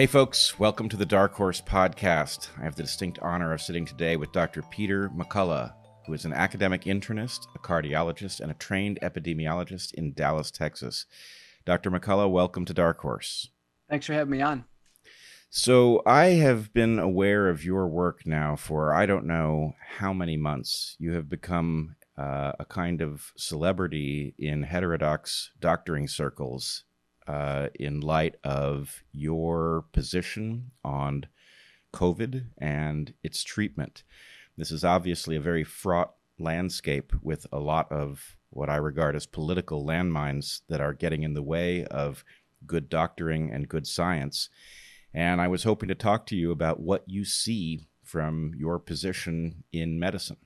Hey, folks, welcome to the Dark Horse Podcast. I have the distinct honor of sitting today with Dr. Peter McCullough, who is an academic internist, a cardiologist, and a trained epidemiologist in Dallas, Texas. Dr. McCullough, welcome to Dark Horse. Thanks for having me on. So, I have been aware of your work now for I don't know how many months. You have become uh, a kind of celebrity in heterodox doctoring circles uh, in light of your position on COVID and its treatment. This is obviously a very fraught landscape with a lot of what I regard as political landmines that are getting in the way of good doctoring and good science. And I was hoping to talk to you about what you see from your position in medicine.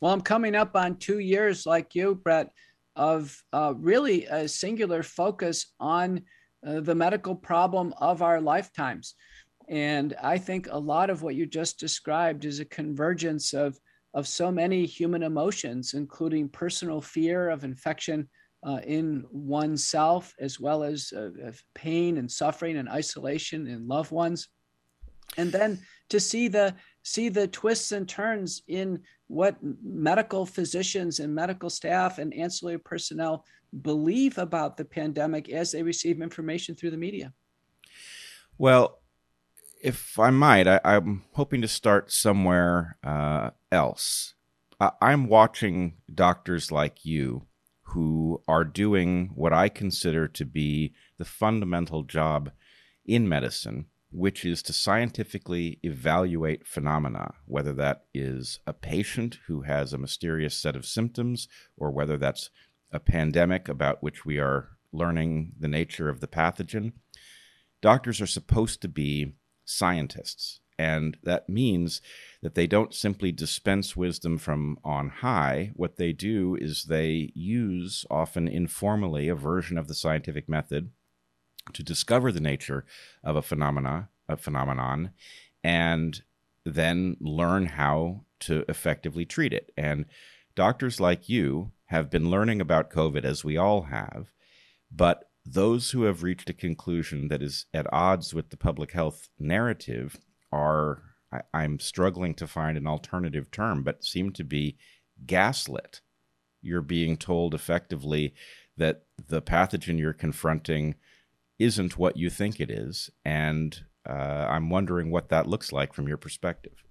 Well, I'm coming up on two years like you, Brett, of uh, really a singular focus on uh, the medical problem of our lifetimes. And I think a lot of what you just described is a convergence of, of so many human emotions, including personal fear of infection uh, in oneself, as well as uh, pain and suffering and isolation in loved ones. And then to see the see the twists and turns in what medical physicians and medical staff and ancillary personnel believe about the pandemic as they receive information through the media. Well, if I might, I, am hoping to start somewhere uh, else. I, I'm watching doctors like you who are doing what I consider to be the fundamental job in medicine, which is to scientifically evaluate phenomena, whether that is a patient who has a mysterious set of symptoms or whether that's a pandemic about which we are learning the nature of the pathogen. Doctors are supposed to be scientists, and that means that they don't simply dispense wisdom from on high. What they do is they use, often informally, a version of the scientific method to discover the nature of a phenomena, a phenomenon, and then learn how to effectively treat it. And doctors like you have been learning about COVID as we all have, but those who have reached a conclusion that is at odds with the public health narrative are, I, am struggling to find an alternative term, but seem to be gaslit. You're being told effectively that the pathogen you're confronting isn't what you think it is. And uh, I'm wondering what that looks like from your perspective.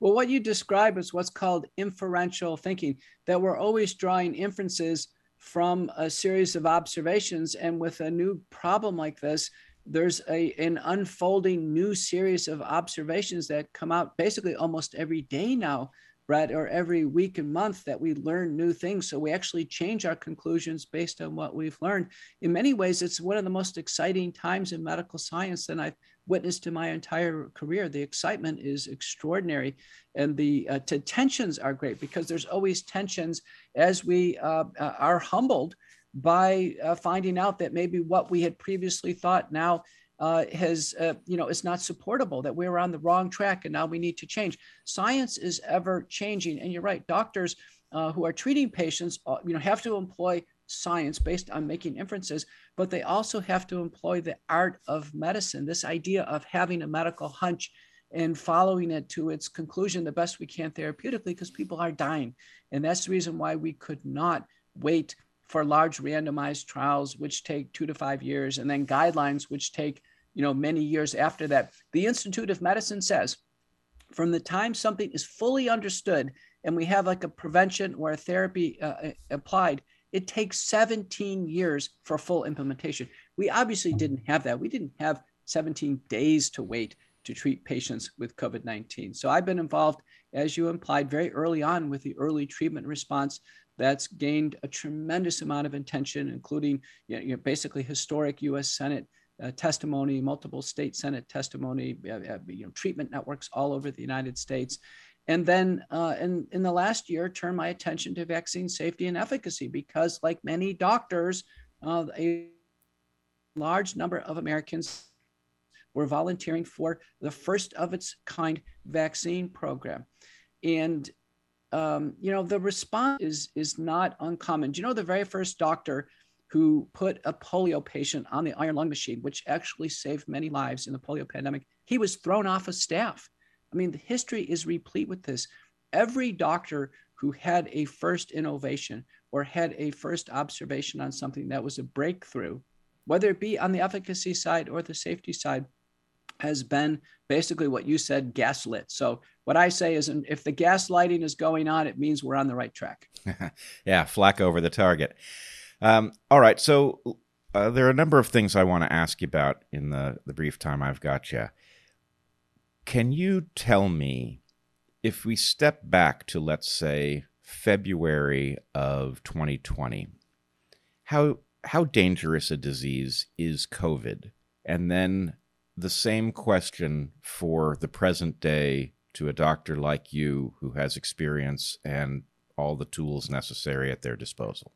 Well, what you describe is what's called inferential thinking, that we're always drawing inferences from a series of observations. And with a new problem like this, there's a, an unfolding new series of observations that come out basically almost every day now Brett, or every week and month that we learn new things. So we actually change our conclusions based on what we've learned. In many ways, it's one of the most exciting times in medical science that I've witnessed in my entire career. The excitement is extraordinary, and the, uh, tensions are great because there's always tensions as we uh, uh, are humbled by uh, finding out that maybe what we had previously thought now uh, has, uh, you know, is not supportable, that we are on the wrong track and now we need to change. Science is ever changing. And you're right, doctors uh, who are treating patients, uh, you know, have to employ science based on making inferences, but they also have to employ the art of medicine, this idea of having a medical hunch and following it to its conclusion the best we can therapeutically because people are dying. And that's the reason why we could not wait for large randomized trials, which take two to five years, and then guidelines, which take you know, many years after that. The Institute of Medicine says from the time something is fully understood and we have like a prevention or a therapy uh, applied, it takes 17 years for full implementation. We obviously didn't have that. We didn't have 17 days to wait to treat patients with COVID 19. So I've been involved, as you implied, very early on with the early treatment response. That's gained a tremendous amount of attention, including you know, basically historic US Senate uh, testimony, multiple state senate testimony, uh, uh, you know, treatment networks all over the United States. And then uh, in, in the last year, turn my attention to vaccine safety and efficacy because, like many doctors, uh, a large number of Americans were volunteering for the first of its kind vaccine program. And um, you know the response is is not uncommon. Do you know the very first doctor who put a polio patient on the iron lung machine, which actually saved many lives in the polio pandemic. He was thrown off of staff. I mean, the history is replete with this. Every doctor who had a first innovation or had a first observation on something that was a breakthrough, whether it be on the efficacy side or the safety side, has been basically what you said gaslit. So, what I say is if the gaslighting is going on, it means we're on the right track. yeah, flack over the target. Um, all right. So uh, there are a number of things I want to ask you about in the, the brief time I've got you. Can you tell me if we step back to, let's say, February of 2020, how how dangerous a disease is COVID? And then the same question for the present day to a doctor like you who has experience and all the tools necessary at their disposal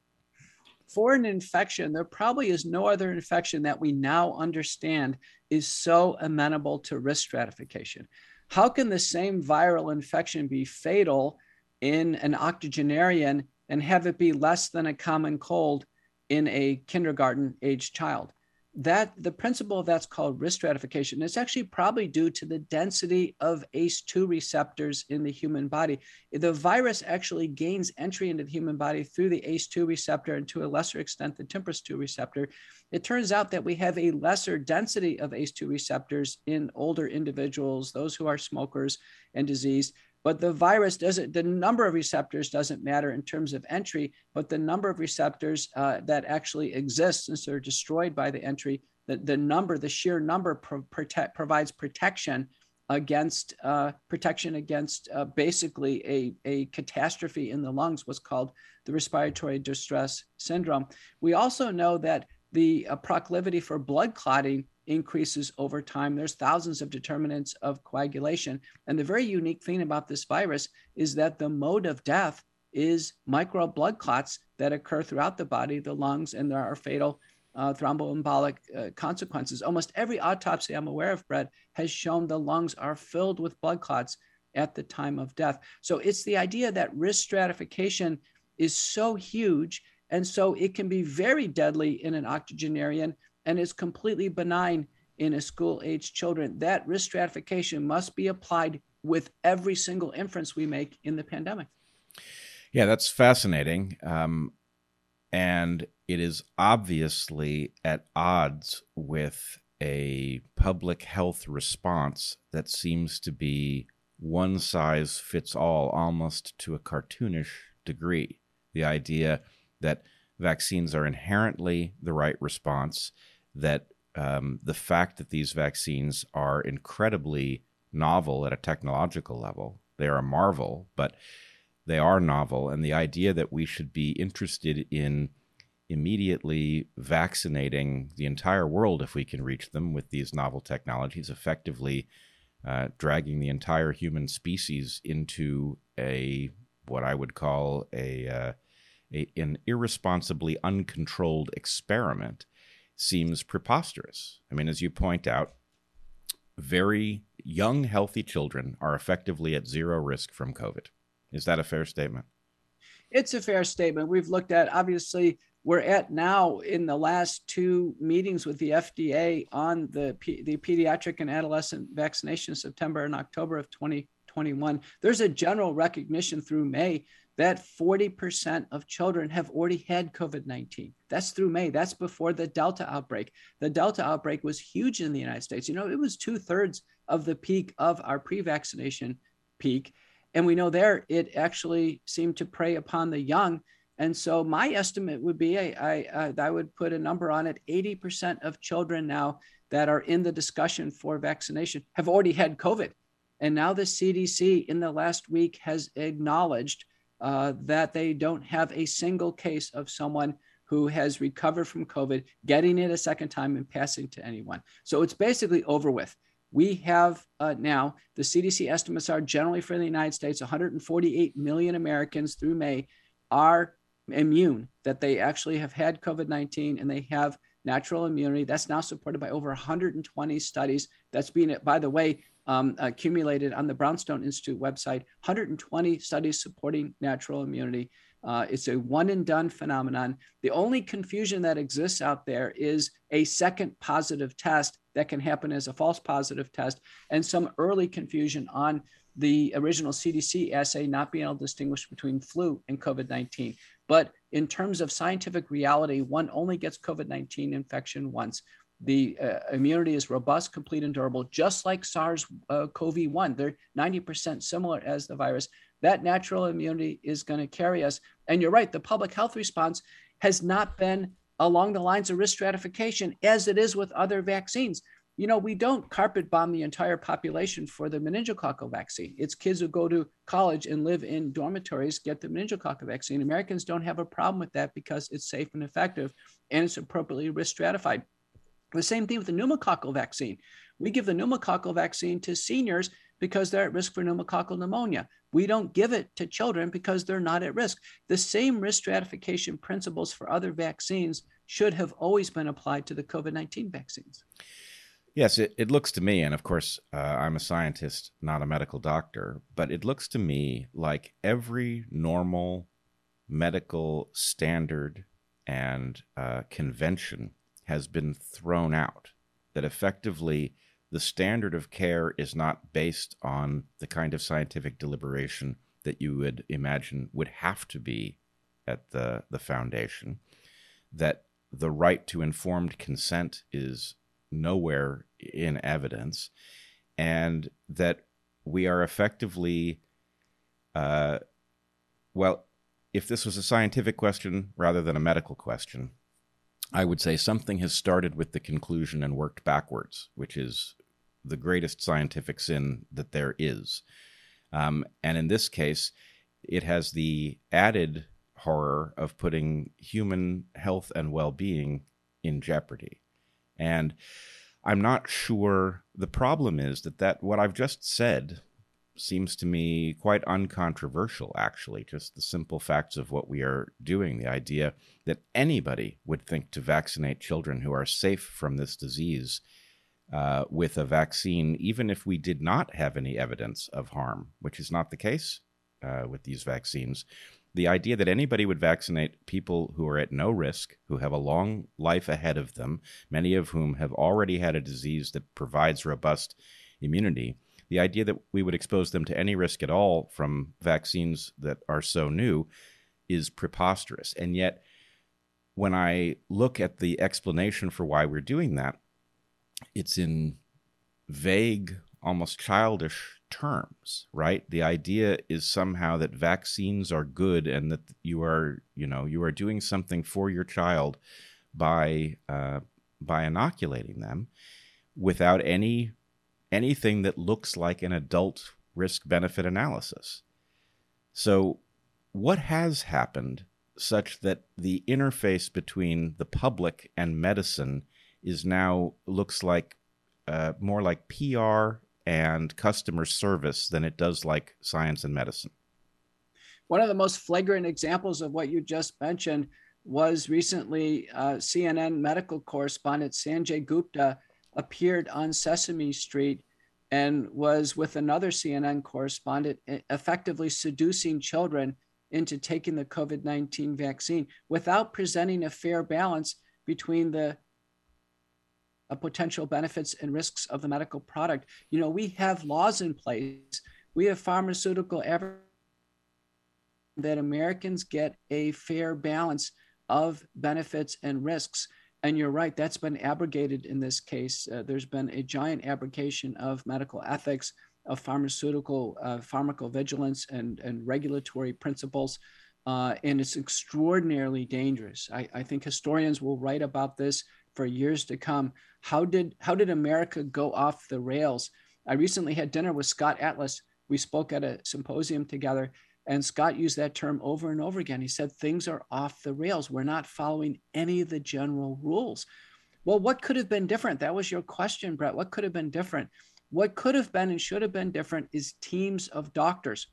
for an infection, there probably is no other infection that we now understand is so amenable to risk stratification. How can the same viral infection be fatal in an octogenarian and have it be less than a common cold in a kindergarten age child? That the principle of that's called risk stratification is actually probably due to the density of ACE2 receptors in the human body. The virus actually gains entry into the human body through the ACE2 receptor and to a lesser extent the TMPRSS2 receptor. It turns out that we have a lesser density of ACE2 receptors in older individuals, those who are smokers and diseased, but the virus doesn't, the number of receptors doesn't matter in terms of entry, but the number of receptors uh, that actually exist since they're destroyed by the entry, the, the number, the sheer number pro- protect, provides protection against uh, protection against uh, basically a, a catastrophe in the lungs, what's called the respiratory distress syndrome. We also know that the uh, proclivity for blood clotting increases over time. There's thousands of determinants of coagulation. And the very unique thing about this virus is that the mode of death is micro blood clots that occur throughout the body, the lungs, and there are fatal uh, thromboembolic uh, consequences. Almost every autopsy I'm aware of, Brett, has shown the lungs are filled with blood clots at the time of death. So it's the idea that risk stratification is so huge. And so it can be very deadly in an octogenarian and is completely benign in a school age children. That risk stratification must be applied with every single inference we make in the pandemic. Yeah, that's fascinating. Um, and it is obviously at odds with a public health response that seems to be one size fits all almost to a cartoonish degree. The idea that vaccines are inherently the right response that um, the fact that these vaccines are incredibly novel at a technological level, they are a marvel, but they are novel. And the idea that we should be interested in immediately vaccinating the entire world if we can reach them with these novel technologies, effectively uh, dragging the entire human species into a what I would call a, uh, a an irresponsibly uncontrolled experiment seems preposterous. I mean, as you point out, very young, healthy children are effectively at zero risk from COVID. Is that a fair statement? It's a fair statement. We've looked at, obviously, we're at now in the last two meetings with the FDA on the, the pediatric and adolescent vaccination September and October of 2021. There's a general recognition through May that 40% of children have already had COVID 19. That's through May. That's before the Delta outbreak. The Delta outbreak was huge in the United States. You know, it was two thirds of the peak of our pre vaccination peak. And we know there it actually seemed to prey upon the young. And so my estimate would be I, I, uh, I would put a number on it 80% of children now that are in the discussion for vaccination have already had COVID. And now the CDC in the last week has acknowledged uh, that they don't have a single case of someone who has recovered from COVID, getting it a second time and passing to anyone. So it's basically over with. We have uh, now, the CDC estimates are generally for the United States, 148 million Americans through May are immune, that they actually have had COVID 19 and they have natural immunity. That's now supported by over 120 studies. That's being, by the way, um, accumulated on the Brownstone Institute website 120 studies supporting natural immunity. Uh, it's a one and done phenomenon. The only confusion that exists out there is a second positive test that can happen as a false positive test, and some early confusion on the original CDC assay not being able to distinguish between flu and COVID 19. But in terms of scientific reality, one only gets COVID 19 infection once. The uh, immunity is robust, complete, and durable, just like SARS uh, CoV 1. They're 90% similar as the virus. That natural immunity is going to carry us. And you're right, the public health response has not been along the lines of risk stratification as it is with other vaccines. You know, we don't carpet bomb the entire population for the meningococcal vaccine. It's kids who go to college and live in dormitories get the meningococcal vaccine. Americans don't have a problem with that because it's safe and effective and it's appropriately risk stratified. The same thing with the pneumococcal vaccine. We give the pneumococcal vaccine to seniors because they're at risk for pneumococcal pneumonia. We don't give it to children because they're not at risk. The same risk stratification principles for other vaccines should have always been applied to the COVID 19 vaccines. Yes, it, it looks to me, and of course, uh, I'm a scientist, not a medical doctor, but it looks to me like every normal medical standard and uh, convention has been thrown out. That effectively, the standard of care is not based on the kind of scientific deliberation that you would imagine would have to be at the, the foundation, that the right to informed consent is nowhere in evidence, and that we are effectively, uh, well, if this was a scientific question rather than a medical question, I would say something has started with the conclusion and worked backwards, which is the greatest scientific sin that there is. Um, and in this case, it has the added horror of putting human health and well being in jeopardy. And I'm not sure. The problem is that, that what I've just said seems to me quite uncontroversial, actually. Just the simple facts of what we are doing. The idea that anybody would think to vaccinate children who are safe from this disease uh, with a vaccine, even if we did not have any evidence of harm, which is not the case uh, with these vaccines. The idea that anybody would vaccinate people who are at no risk, who have a long life ahead of them, many of whom have already had a disease that provides robust immunity, the idea that we would expose them to any risk at all from vaccines that are so new is preposterous. And yet, when I look at the explanation for why we're doing that, it's in vague, almost childish terms, right? The idea is somehow that vaccines are good and that you are, you know, you are doing something for your child by uh, by inoculating them without any anything that looks like an adult risk benefit analysis. So, what has happened such that the interface between the public and medicine is now looks like uh, more like PR and customer service than it does like science and medicine? One of the most flagrant examples of what you just mentioned was recently uh, CNN medical correspondent Sanjay Gupta appeared on Sesame Street and was with another CNN correspondent, effectively seducing children into taking the COVID 19 vaccine without presenting a fair balance between the potential benefits and risks of the medical product. You know, we have laws in place, we have pharmaceutical evidence that Americans get a fair balance of benefits and risks. And you're right, that's been abrogated in this case. Uh, there's been a giant abrogation of medical ethics, of pharmaceutical uh, pharmacovigilance and, and regulatory principles. Uh, and it's extraordinarily dangerous. I, I, think historians will write about this for years to come. How did how did America go off the rails? I recently had dinner with Scott Atlas. We spoke at a symposium together, and Scott used that term over and over again. He said, Things are off the rails. We're not following any of the general rules. Well, what could have been different? That was your question, Brett. What could have been different? What could have been and should have been different is teams of doctors.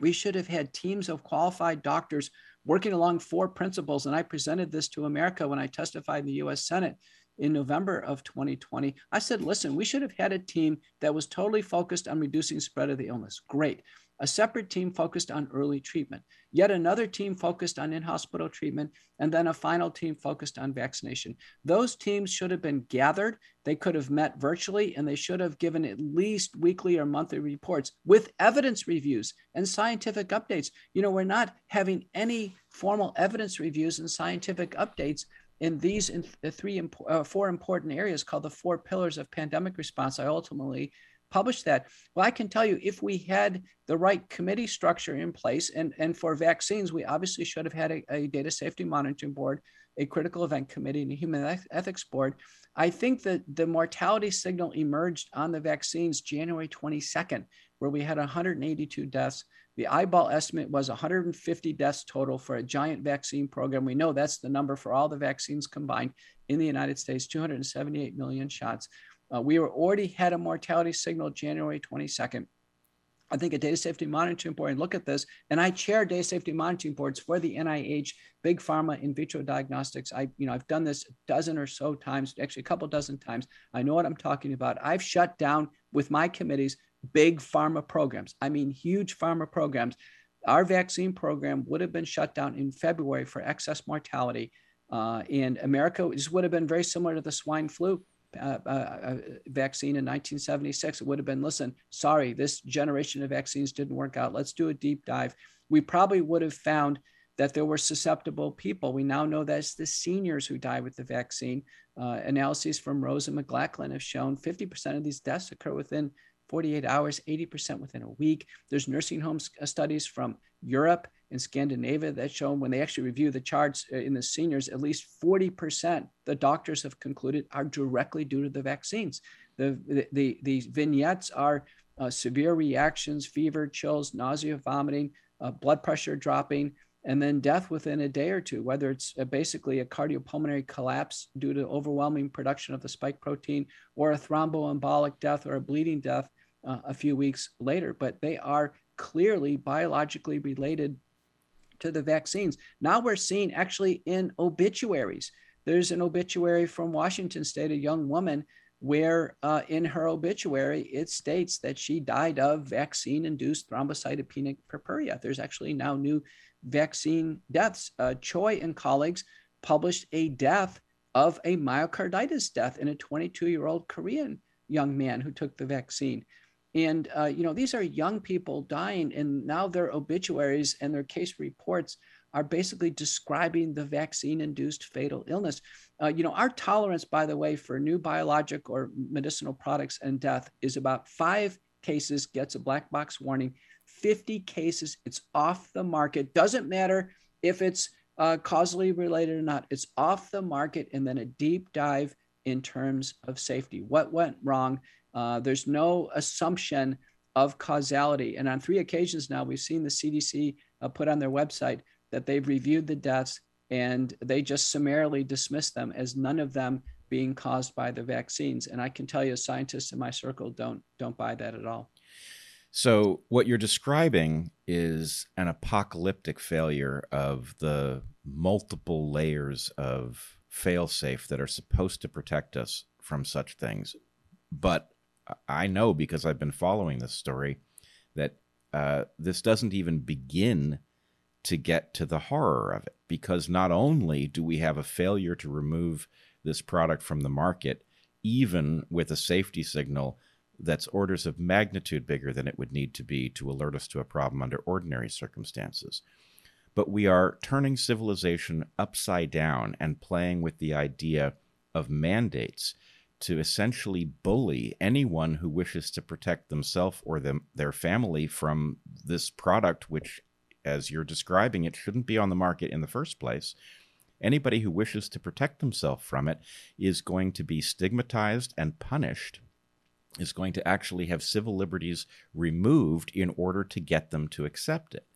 We should have had teams of qualified doctors working along four principles. And I presented this to America when I testified in the US Senate in November of 2020. I said, listen, we should have had a team that was totally focused on reducing spread of the illness. Great. A separate team focused on early treatment, yet another team focused on in hospital treatment, and then a final team focused on vaccination. Those teams should have been gathered. They could have met virtually, and they should have given at least weekly or monthly reports with evidence reviews and scientific updates. You know, we're not having any formal evidence reviews and scientific updates in these the three uh, four important areas called the four pillars of pandemic response. I ultimately publish that? Well, I can tell you if we had the right committee structure in place, and, and for vaccines, we obviously should have had a, a data safety monitoring board, a critical event committee, and a human ethics board. I think that the mortality signal emerged on the vaccines January 22nd, where we had 182 deaths. The eyeball estimate was 150 deaths total for a giant vaccine program. We know that's the number for all the vaccines combined in the United States 278 million shots. Uh, we were already had a mortality signal January 22nd. I think a data safety monitoring board and look at this. And I chair data safety monitoring boards for the NIH, big pharma, in vitro diagnostics. I, you know, I've done this a dozen or so times, actually a couple dozen times. I know what I'm talking about. I've shut down with my committees big pharma programs. I mean, huge pharma programs. Our vaccine program would have been shut down in February for excess mortality. Uh, and America, this would have been very similar to the swine flu uh, uh, uh, vaccine in 1976, it would have been listen, sorry, this generation of vaccines didn't work out. Let's do a deep dive. We probably would have found that there were susceptible people. We now know that it's the seniors who die with the vaccine. Uh, analyses from Rose and McLachlan have shown 50% of these deaths occur within 48 hours, 80% within a week. There's nursing home uh, studies from Europe and Scandinavia that show when they actually review the charts uh, in the seniors, at least 40% the doctors have concluded are directly due to the vaccines. The, the, the these vignettes are uh, severe reactions, fever, chills, nausea, vomiting, uh, blood pressure dropping, and then death within a day or two, whether it's uh, basically a cardiopulmonary collapse due to overwhelming production of the spike protein or a thromboembolic death or a bleeding death uh, a few weeks later, but they are clearly biologically related to the vaccines. Now we're seeing actually in obituaries. There's an obituary from Washington State, a young woman, where uh, in her obituary it states that she died of vaccine induced thrombocytopenic purpura. There's actually now new vaccine deaths. Uh, Choi and colleagues published a death of a myocarditis death in a 22 year old Korean young man who took the vaccine. And, uh, you know, these are young people dying, and now their obituaries and their case reports are basically describing the vaccine induced fatal illness. Uh, you know, our tolerance, by the way, for new biologic or medicinal products and death is about five cases gets a black box warning, 50 cases, it's off the market. Doesn't matter if it's uh, causally related or not, it's off the market, and then a deep dive in terms of safety. What went wrong? Uh, there's no assumption of causality. And on three occasions now, we've seen the CDC uh, put on their website that they've reviewed the deaths and they just summarily dismiss them as none of them being caused by the vaccines. And I can tell you, scientists in my circle don't don't buy that at all. So what you're describing is an apocalyptic failure of the multiple layers of failsafe that are supposed to protect us from such things. But I know because I've been following this story that uh, this doesn't even begin to get to the horror of it because not only do we have a failure to remove this product from the market, even with a safety signal that's orders of magnitude bigger than it would need to be to alert us to a problem under ordinary circumstances. But we are turning civilization upside down and playing with the idea of mandates to essentially bully anyone who wishes to protect themselves or them, their family from this product, which, as you're describing it, shouldn't be on the market in the first place. Anybody who wishes to protect themselves from it is going to be stigmatized and punished, is going to actually have civil liberties removed in order to get them to accept it.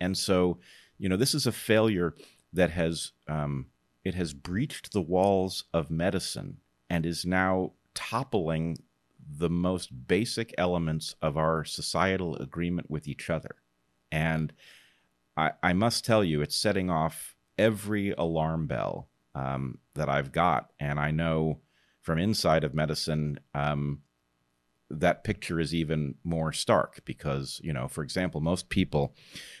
And so, you know, this is a failure that has um, it has breached the walls of medicine and is now toppling the most basic elements of our societal agreement with each other. And I, I must tell you, it's setting off every alarm bell um, that I've got. And I know from inside of medicine, um, that picture is even more stark because, you know, for example, most people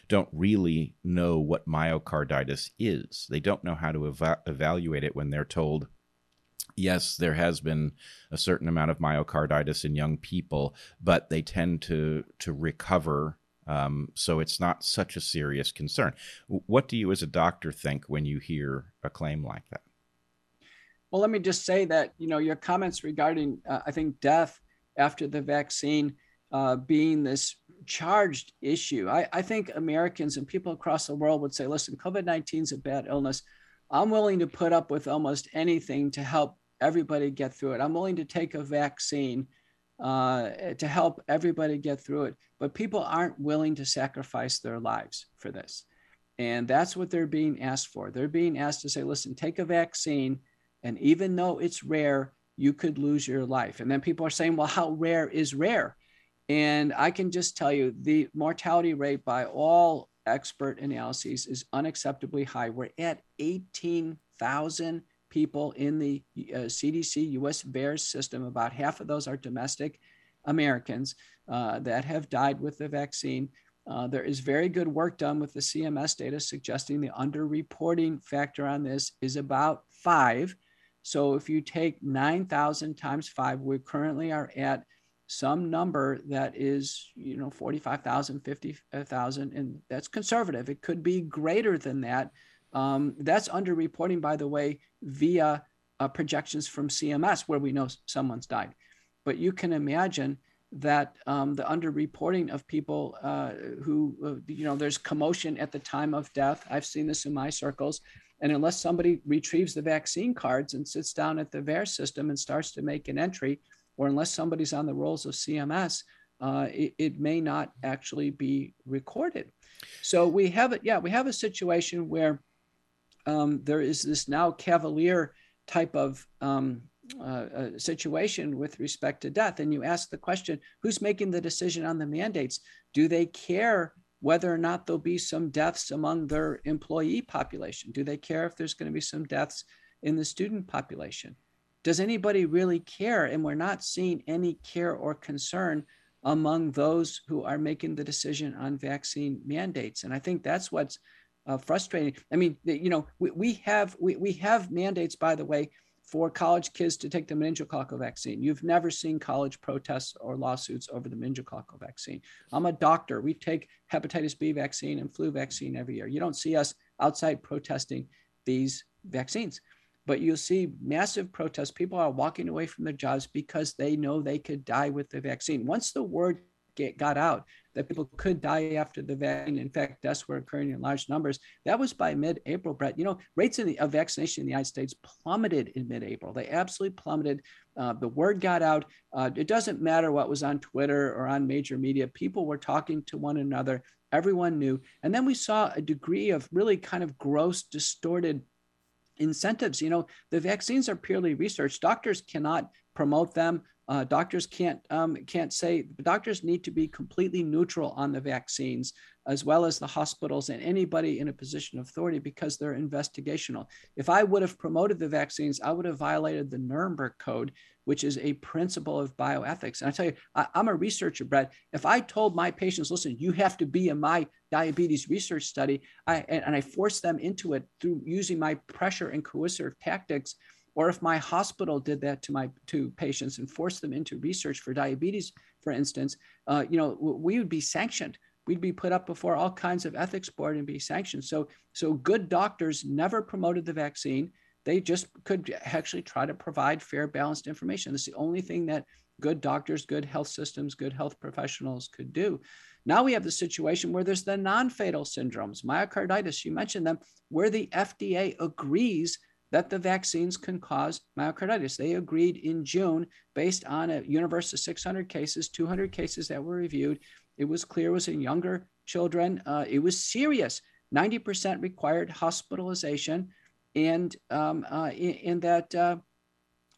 don't really know what myocarditis is. They don't know how to eva- evaluate it when they're told, yes, there has been a certain amount of myocarditis in young people, but they tend to to recover. Um, so it's not such a serious concern. What do you, as a doctor, think when you hear a claim like that? Well, let me just say that you know your comments regarding, uh, I think, death after the vaccine uh, being this charged issue. I, I think Americans and people across the world would say, listen, COVID 19 is a bad illness. I'm willing to put up with almost anything to help everybody get through it. I'm willing to take a vaccine uh, to help everybody get through it. But people aren't willing to sacrifice their lives for this. And that's what they're being asked for. They're being asked to say, listen, take a vaccine. And even though it's rare, you could lose your life. And then people are saying, well, how rare is rare? And I can just tell you the mortality rate by all expert analyses is unacceptably high. We're at 18,000 people in the uh, CDC US VAERS system. About half of those are domestic Americans uh, that have died with the vaccine. Uh, there is very good work done with the CMS data suggesting the underreporting factor on this is about five. So if you take 9,000 times five, we currently are at some number that is, you know, 45,000, 50,000, and that's conservative. It could be greater than that. Um, that's underreporting, by the way, via uh, projections from CMS, where we know someone's died. But you can imagine that um, the underreporting of people uh, who, uh, you know, there's commotion at the time of death. I've seen this in my circles. And unless somebody retrieves the vaccine cards and sits down at the VAERS system and starts to make an entry, or unless somebody's on the rolls of CMS, uh, it, it, may not actually be recorded. So we have it, yeah, we have a situation where um, there is this now cavalier type of um, uh, situation with respect to death. And you ask the question who's making the decision on the mandates? Do they care whether or not there'll be some deaths among their employee population? Do they care if there's going to be some deaths in the student population? Does anybody really care? And we're not seeing any care or concern among those who are making the decision on vaccine mandates. And I think that's what's uh, frustrating. I mean, you know, we, we have we, we have mandates, by the way, for college kids to take the meningococcal vaccine. You've never seen college protests or lawsuits over the meningococcal vaccine. I'm a doctor. We take hepatitis B vaccine and flu vaccine every year. You don't see us outside protesting these vaccines, but you'll see massive protests. People are walking away from their jobs because they know they could die with the vaccine. Once the word get, got out that people could die after the vaccine. In fact, deaths were occurring in large numbers. That was by mid-April, Brett. You know, rates the, of vaccination in the United States plummeted in mid-April. They absolutely plummeted. Uh, the word got out. Uh, it doesn't matter what was on Twitter or on major media. People were talking to one another. Everyone knew. And then we saw a degree of really kind of gross, distorted incentives. You know, the vaccines are purely research. Doctors cannot promote them. Uh, doctors can't um, can't say doctors need to be completely neutral on the vaccines as well as the hospitals and anybody in a position of authority because they're investigational. If I would have promoted the vaccines, I would have violated the Nuremberg Code, which is a principle of bioethics. And I tell you, I, am a researcher, Brett. If I told my patients, listen, you have to be in my diabetes research study, I, and, and I forced them into it through using my pressure and coercive tactics or if my hospital did that to my to patients and forced them into research for diabetes for instance uh, you know we would be sanctioned. We'd be put up before all kinds of ethics board and be sanctioned. So so good doctors never promoted the vaccine. They just could actually try to provide fair balanced information. That's the only thing that good doctors good health systems good health professionals could do. Now we have the situation where there's the non-fatal syndromes myocarditis you mentioned them where the fda agrees that the vaccines can cause myocarditis. They agreed in June, based on a universe of 600 cases, 200 cases that were reviewed. It was clear it was in younger children. Uh, it was serious. 90% required hospitalization, and um, uh, in, in, that, uh,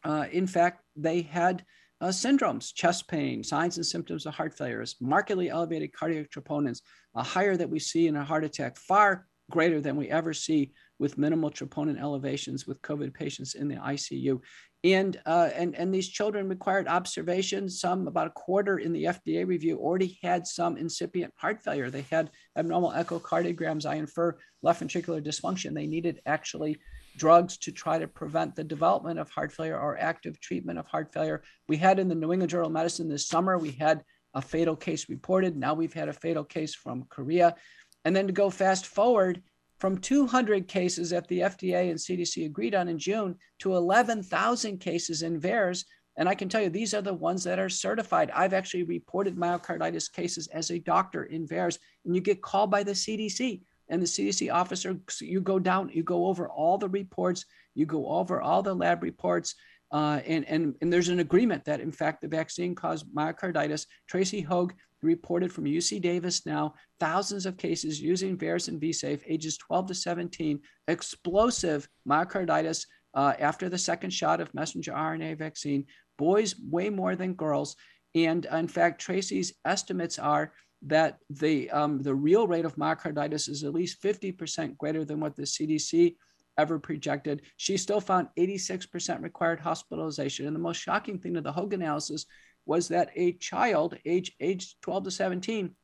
uh in fact, they had uh, syndromes, chest pain, signs and symptoms of heart failures, markedly elevated cardiac troponins, a higher that we see in a heart attack, far greater than we ever see with minimal troponin elevations with COVID patients in the ICU. And, uh, and, and these children required observation. Some, about a quarter in the FDA review, already had some incipient heart failure. They had abnormal echocardiograms. I infer left ventricular dysfunction. They needed actually drugs to try to prevent the development of heart failure or active treatment of heart failure. We had in the New England Journal of Medicine this summer, we had a fatal case reported. Now we've had a fatal case from Korea. And then to go fast forward from 200 cases that the FDA and CDC agreed on in June to 11,000 cases in VAERS. And I can tell you, these are the ones that are certified. I've actually reported myocarditis cases as a doctor in VAERS, and you get called by the CDC. And the CDC officer, you go down, you go over all the reports, you go over all the lab reports, uh, and, and, and there's an agreement that, in fact, the vaccine caused myocarditis. Tracy Høeg reported from UC Davis now thousands of cases using and VSafe, ages 12 to 17, explosive myocarditis uh, after the second shot of messenger RNA vaccine, boys way more than girls. And in fact, Tracy's estimates are that the, um, the real rate of myocarditis is at least 50% greater than what the CDC ever projected. She still found 86% required hospitalization. And the most shocking thing to the Høeg analysis was that a child age, age 12 to 17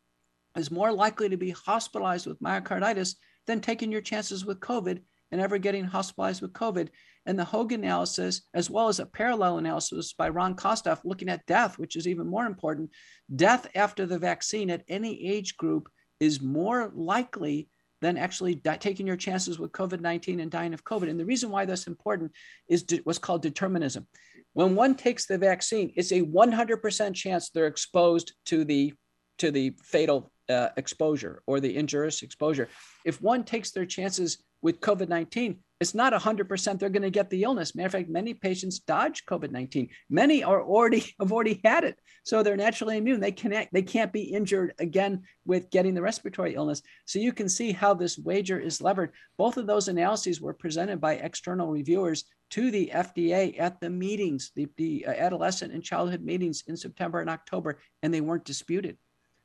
is more likely to be hospitalized with myocarditis than taking your chances with COVID and ever getting hospitalized with COVID. And the Høeg analysis, as well as a parallel analysis by Ron Kostoff looking at death, which is even more important, death after the vaccine at any age group is more likely than actually taking your chances with COVID 19 and dying of COVID. And the reason why that's important is de- what's called determinism. When one takes the vaccine, it's a 100% chance they're exposed to the to the fatal uh, exposure or the injurious exposure. If one takes their chances with COVID 19, it's not 100% they're going to get the illness. Matter of fact, many patients dodge COVID 19. Many are already have already had it, so they're naturally immune. They connect. They can't be injured again with getting the respiratory illness. So you can see how this wager is levered. Both of those analyses were presented by external reviewers to the FDA at the meetings, the, the uh, adolescent and childhood meetings in September and October, and they weren't disputed.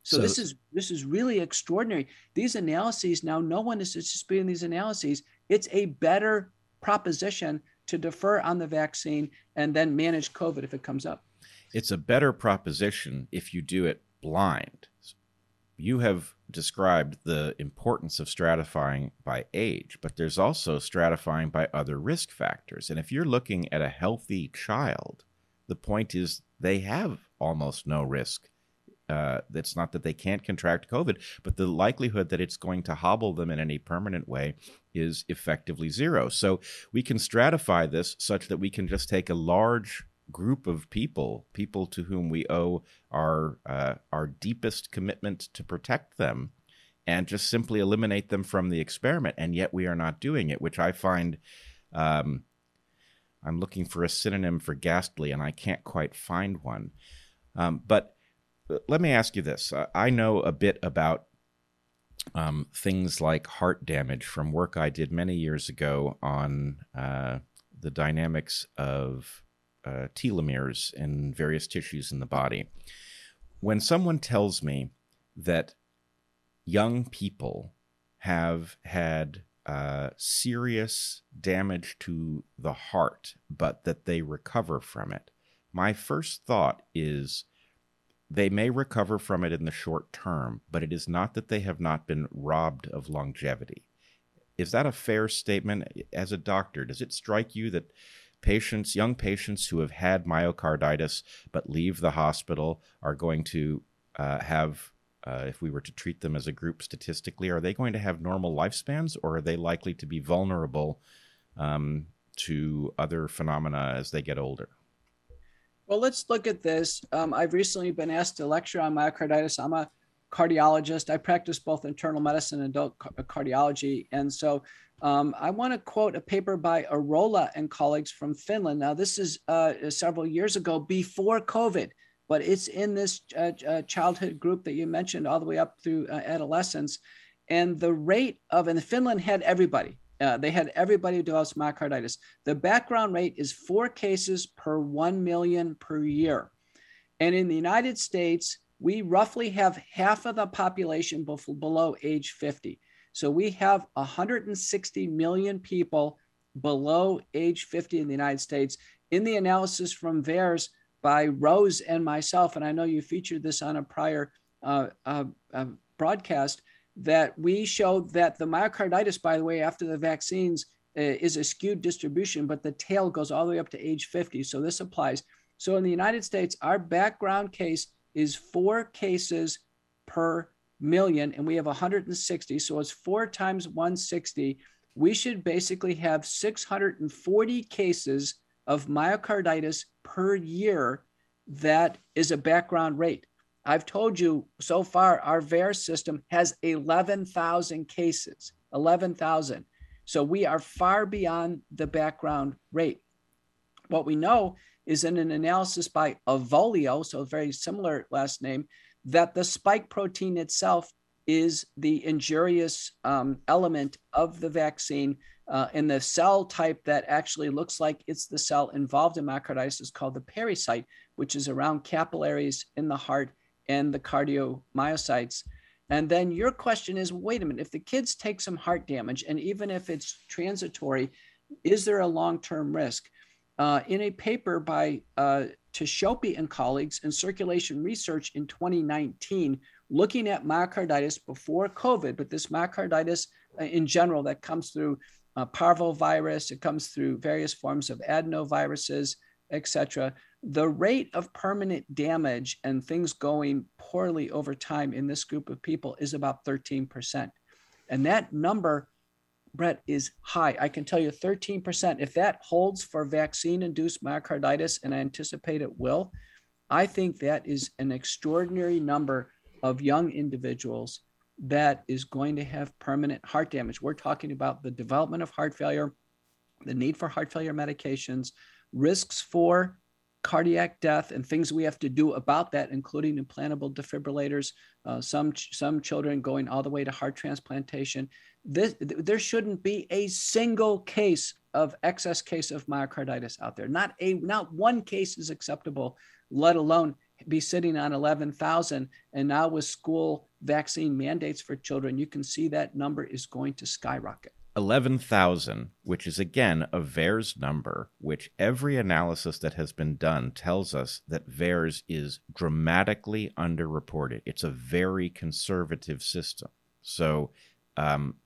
So, so, this is this is really extraordinary. These analyses now, no one is disputing these analyses. It's a better proposition to defer on the vaccine and then manage COVID if it comes up. It's a better proposition if you do it blind. You have described the importance of stratifying by age, but there's also stratifying by other risk factors. And if you're looking at a healthy child, the point is they have almost no risk uh, it's not that they can't contract COVID, but the likelihood that it's going to hobble them in any permanent way is effectively zero. So we can stratify this such that we can just take a large group of people, people to whom we owe our uh, our deepest commitment to protect them, and just simply eliminate them from the experiment. And yet we are not doing it, which I find. Um, I'm looking for a synonym for ghastly, and I can't quite find one. Um, but let me ask you this. I know a bit about um, things like heart damage from work I did many years ago on uh, the dynamics of uh, telomeres in various tissues in the body. When someone tells me that young people have had uh, serious damage to the heart, but that they recover from it, my first thought is they may recover from it in the short term, but it is not that they have not been robbed of longevity. Is that a fair statement? As a doctor, does it strike you that patients, young patients who have had myocarditis but leave the hospital, are going to uh, have, uh, if we were to treat them as a group statistically, are they going to have normal lifespans or are they likely to be vulnerable um, to other phenomena as they get older? Well, let's look at this. Um, I've recently been asked to lecture on myocarditis. I'm a cardiologist. I practice both internal medicine and adult cardiology. And so um, I want to quote a paper by Arola and colleagues from Finland. Now, this is uh, several years ago before COVID, but it's in this uh, uh, childhood group that you mentioned all the way up through uh, adolescence. And the rate of, and Finland had everybody, uh, they had everybody who develops myocarditis. The background rate is four cases per 1 million per year. And in the United States, we roughly have half of the population below age 50. So we have 160 million people below age 50 in the United States. In the analysis from VAERS by Rose and myself, and I know you featured this on a prior uh, uh, uh, broadcast, that we showed that the myocarditis, by the way, after the vaccines, uh, is a skewed distribution, but the tail goes all the way up to age 50. So this applies. So in the United States, our background case is four cases per million, and we have 160. So it's four times 160. We should basically have 640 cases of myocarditis per year. That is a background rate. I've told you so far, our VAERS system has 11,000 cases, 11,000. So we are far beyond the background rate. What we know is in an analysis by Avolio, so very similar last name, that the spike protein itself is the injurious um, element of the vaccine. Uh, and the cell type that actually looks like it's the cell involved in myocarditis is called the pericyte, which is around capillaries in the heart and the cardiomyocytes. And then your question is wait a minute, if the kids take some heart damage, and even if it's transitory, is there a long term risk? Uh, in a paper by uh, and colleagues in Circulation Research in 2019, looking at myocarditis before COVID, but this myocarditis uh, in general that comes through uh, parvovirus, it comes through various forms of adenoviruses, etc the rate of permanent damage and things going poorly over time in this group of people is about 13%. And that number, Bret, is high. I can tell you 13%. If that holds for vaccine induced myocarditis, and I anticipate it will, I think that is an extraordinary number of young individuals that is going to have permanent heart damage. We're talking about the development of heart failure, the need for heart failure medications, risks for cardiac death and things we have to do about that, including implantable defibrillators, uh, some, some children going all the way to heart transplantation. This, there shouldn't be a single case of excess case of myocarditis out there. Not a not one case is acceptable, let alone be sitting on 11,000. And now with school vaccine mandates for children, you can see that number is going to skyrocket. 11,000, which is again a VAERS number, which every analysis that has been done tells us that VAERS is dramatically underreported. It's a very conservative system. So, um,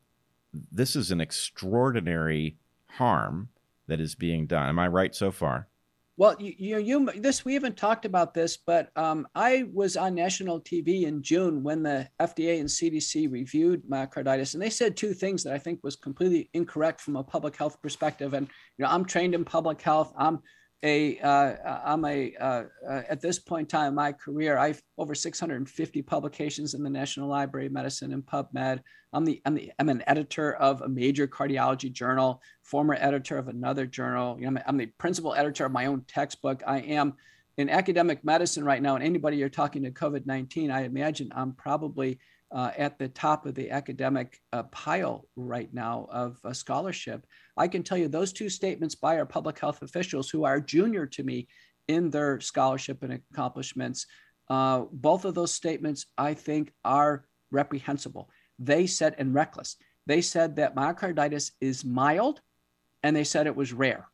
this is an extraordinary harm that is being done. Am I right so far? Well, you, you, you this we haven't talked about this, but um, I was on national TV in June when the FDA and CDC reviewed myocarditis, and they said two things that I think was completely incorrect from a public health perspective. And you know, I'm trained in public health. I'm a uh, I'm a uh, uh, at this point in time in my career, I've over 650 publications in the National Library of Medicine and PubMed. I'm the I'm the I'm an editor of a major cardiology journal, former editor of another journal. You know, I'm, I'm the principal editor of my own textbook. I am in academic medicine right now, and anybody you're talking to COVID-19, I imagine I'm probably uh, at the top of the academic uh, pile right now of uh, scholarship. I can tell you those two statements by our public health officials who are junior to me in their scholarship and accomplishments, uh, both of those statements I think are reprehensible. They said, and reckless, they said that myocarditis is mild and they said it was rare.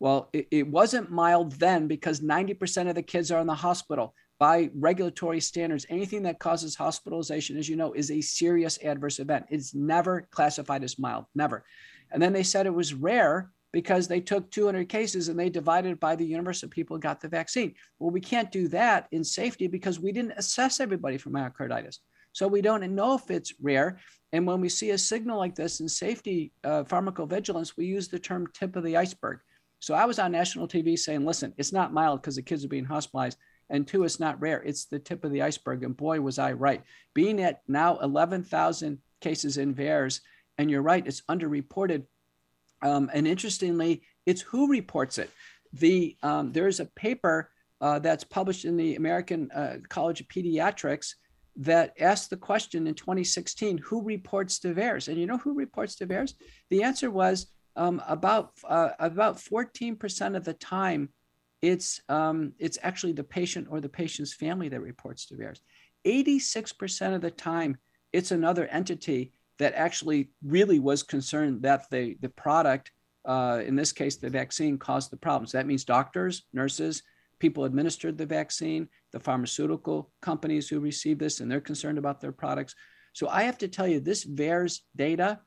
Well, it, it wasn't mild then because 90% of the kids are in the hospital by regulatory standards, anything that causes hospitalization, as you know, is a serious adverse event. It's never classified as mild, never. And then they said it was rare because they took 200 cases and they divided by the universe of people who got the vaccine. Well, we can't do that in safety because we didn't assess everybody for myocarditis. So we don't know if it's rare. And when we see a signal like this in safety uh, pharmacovigilance, we use the term tip of the iceberg. So I was on national TV saying, listen, it's not mild because the kids are being hospitalized. And two, it's not rare. It's the tip of the iceberg. And boy, was I right. Being at now 11,000 cases in VAERS, and you're right, it's underreported. Um, and interestingly, it's who reports it. The um, there's a paper uh, that's published in the American uh, College of Pediatrics that asked the question in 2016, who reports to VAERS? And you know who reports to VAERS? The answer was um, about uh, about 14% of the time it's um, it's actually the patient or the patient's family that reports to VAERS. 86% of the time, it's another entity. That actually really was concerned that the, the product, uh, in this case, the vaccine, caused the problems. That means doctors, nurses, people administered the vaccine, the pharmaceutical companies who received this, and they're concerned about their products. So I have to tell you, this VAERS data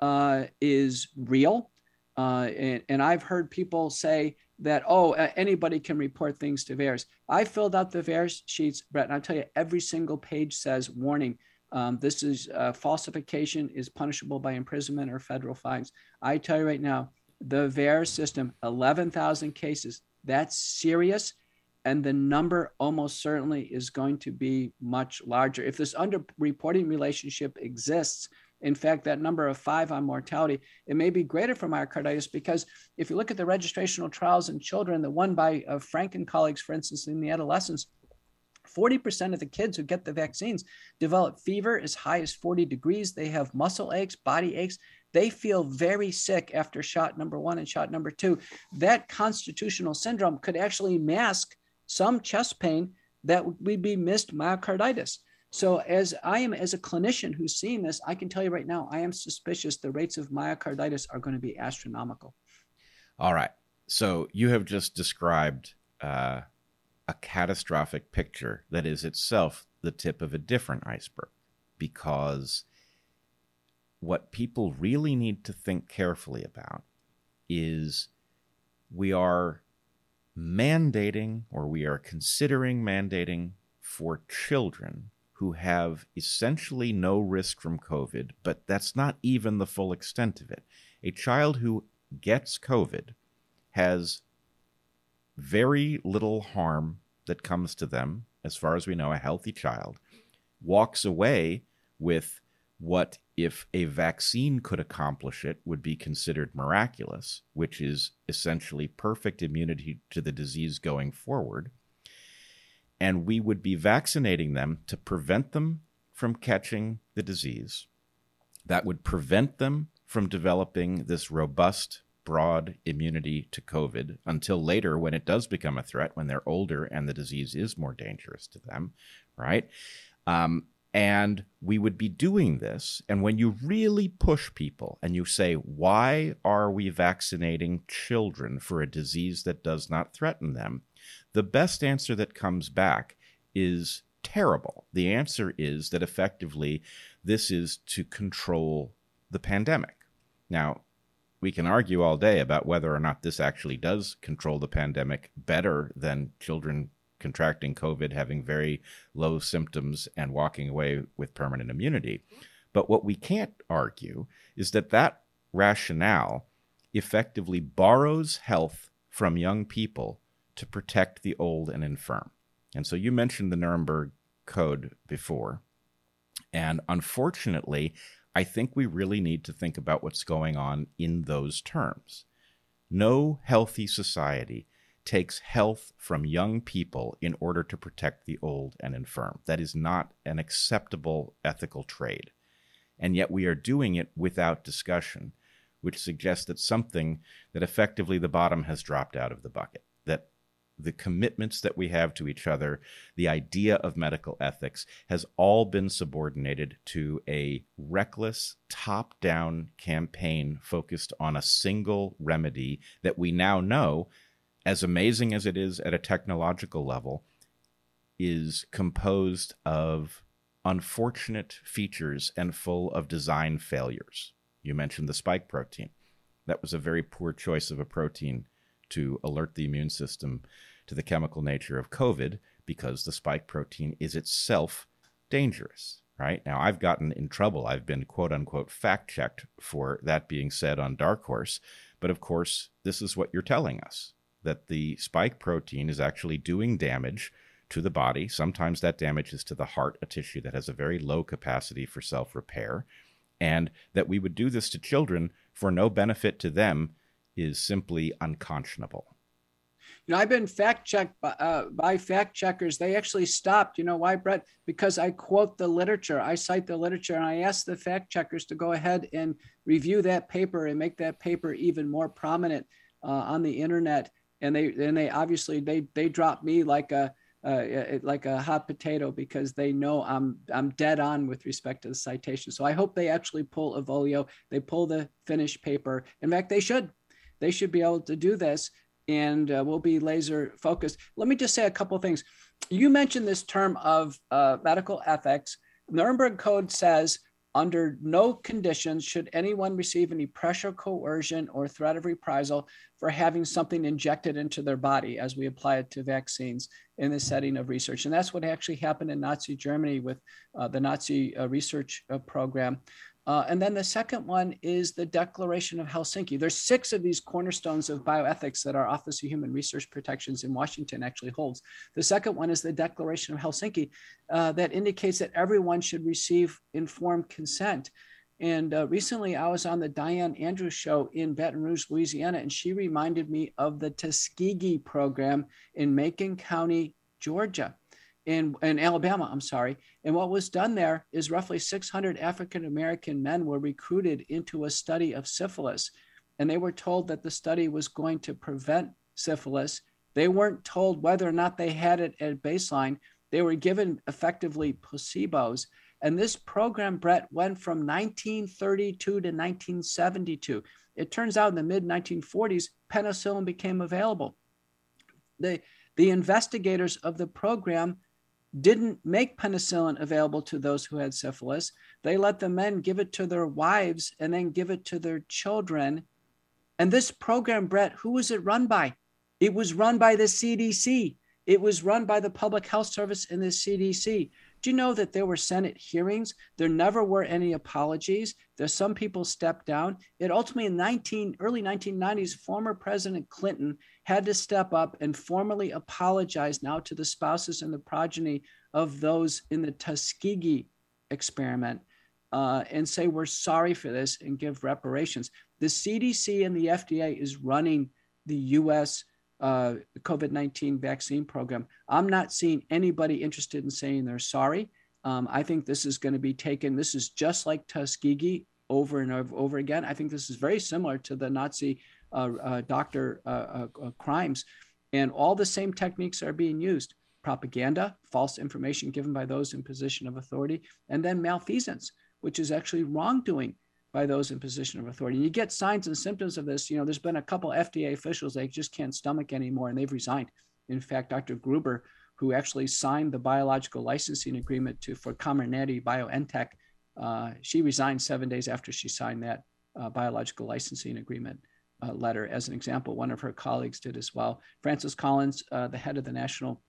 uh, is real. Uh, and, and, I've heard people say that, oh, anybody can report things to VAERS. I filled out the VAERS sheets, Bret, and I'll tell you, every single page says warning. Um, this is uh, falsification is punishable by imprisonment or federal fines. I tell you right now, the VAERS system, 11,000 cases, that's serious. And the number almost certainly is going to be much larger. If this underreporting relationship exists, in fact, that number of five on mortality, it may be greater for myocarditis because if you look at the registrational trials in children, the one by uh, Frenck and colleagues, for instance, in the adolescents, 40% of the kids who get the vaccines develop fever as high as 40 degrees. They have muscle aches, body aches. They feel very sick after shot number one and shot number two. That constitutional syndrome could actually mask some chest pain that would be missed myocarditis. So, as I am as a clinician who's seeing this, I can tell you right now, I am suspicious the rates of myocarditis are going to be astronomical. All right. So, you have just described uh, a catastrophic picture that is itself the tip of a different iceberg because what people really need to think carefully about is we are mandating or we are considering mandating for children who have essentially no risk from COVID, but that's not even the full extent of it. A child who gets COVID has very little harm that comes to them, as far as we know, a healthy child, walks away with what, if a vaccine could accomplish it, would be considered miraculous, which is essentially perfect immunity to the disease going forward and we would be vaccinating them to prevent them from catching the disease. That would prevent them from developing this robust, broad immunity to COVID until later when it does become a threat, when they're older and the disease is more dangerous to them, right? Um, and we would be doing this. And when you really push people and you say, why are we vaccinating children for a disease that does not threaten them? The best answer that comes back is terrible. The answer is that effectively this is to control the pandemic. Now, we can argue all day about whether or not this actually does control the pandemic better than children contracting COVID, having very low symptoms, and walking away with permanent immunity. But what we can't argue is that that rationale effectively borrows health from young people to protect the old and infirm. And so you mentioned the Nuremberg Code before. And unfortunately, I think we really need to think about what's going on in those terms. No healthy society takes health from young people in order to protect the old and infirm. That is not an acceptable ethical trade. And yet we are doing it without discussion, which suggests that something that effectively the bottom has dropped out of the bucket, that the commitments that we have to each other, the idea of medical ethics has all been subordinated to a reckless top down campaign focused on a single remedy that we now know, as amazing as it is at a technological level, is composed of unfortunate features and full of design failures. You mentioned the spike protein. That was a very poor choice of a protein to alert the immune system to the chemical nature of COVID because the spike protein is itself dangerous, right? Now, I've gotten in trouble. I've been quote unquote fact checked for that being said on Dark Horse. But of course, this is what you're telling us that the spike protein is actually doing damage to the body. Sometimes that damage is to the heart, a tissue that has a very low capacity for self repair. And that we would do this to children for no benefit to them is simply unconscionable. You know, I've been fact checked by, uh, by fact checkers. They actually stopped. You know why, Bret? Because I quote the literature. I cite the literature, and I ask the fact checkers to go ahead and review that paper and make that paper even more prominent uh, on the internet. And they and they obviously they they dropped me like a uh, like a hot potato because they know I'm I'm dead on with respect to the citation. So I hope they actually pull a Avolio, they pull the finished paper. In fact, they should. They should be able to do this, and uh, we'll be laser focused. Let me just say a couple of things. You mentioned this term of uh, medical ethics. Nuremberg Code says under no conditions should anyone receive any pressure, coercion, or threat of reprisal for having something injected into their body as we apply it to vaccines in the setting of research. And that's what actually happened in Nazi Germany with uh, the Nazi uh, research uh, program. Uh, and then the second one is the Declaration of Helsinki. There's six of these cornerstones of bioethics that our Office of Human Research Protections in Washington actually holds. The second one is the Declaration of Helsinki uh, that indicates that everyone should receive informed consent. And uh, recently, I was on the Diane Andrews show in Baton Rouge, Louisiana, and she reminded me of the Tuskegee program in Macon County, Georgia in, in Alabama, I'm sorry. And what was done there is roughly 600 African American men were recruited into a study of syphilis. And they were told that the study was going to prevent syphilis. They weren't told whether or not they had it at baseline. They were given effectively placebos. And this program, Bret, went from 1932 to 1972. It turns out in the mid 1940s, penicillin became available. The, the investigators of the program didn't make penicillin available to those who had syphilis. They let the men give it to their wives and then give it to their children. And this program, Bret, who was it run by? It was run by the CDC. It was run by the Public Health Service and the CDC. Do you know that there were Senate hearings? There never were any apologies. There's some people stepped down. It ultimately in 19 early 1990s, former President Clinton had to step up and formally apologize now to the spouses and the progeny of those in the Tuskegee experiment uh, and say we're sorry for this and give reparations. The CDC and the FDA is running the U.S uh, COVID 19 vaccine program. I'm not seeing anybody interested in saying they're sorry. Um, I think this is going to be taken, this is just like Tuskegee over and over, over again. I think this is very similar to the Nazi doctor uh, uh, uh, crimes. And all the same techniques are being used propaganda, false information given by those in position of authority, and then malfeasance, which is actually wrongdoing by those in position of authority. And you get signs and symptoms of this. You know, there's been a couple FDA officials they just can't stomach anymore, and they've resigned. In fact, Dr. Gruber, who actually signed the biological licensing agreement to for Comirnaty BioNTech, uh, she resigned seven days after she signed that uh, biological licensing agreement uh, letter. As an example, one of her colleagues did as well. Francis Collins, uh, the head of the National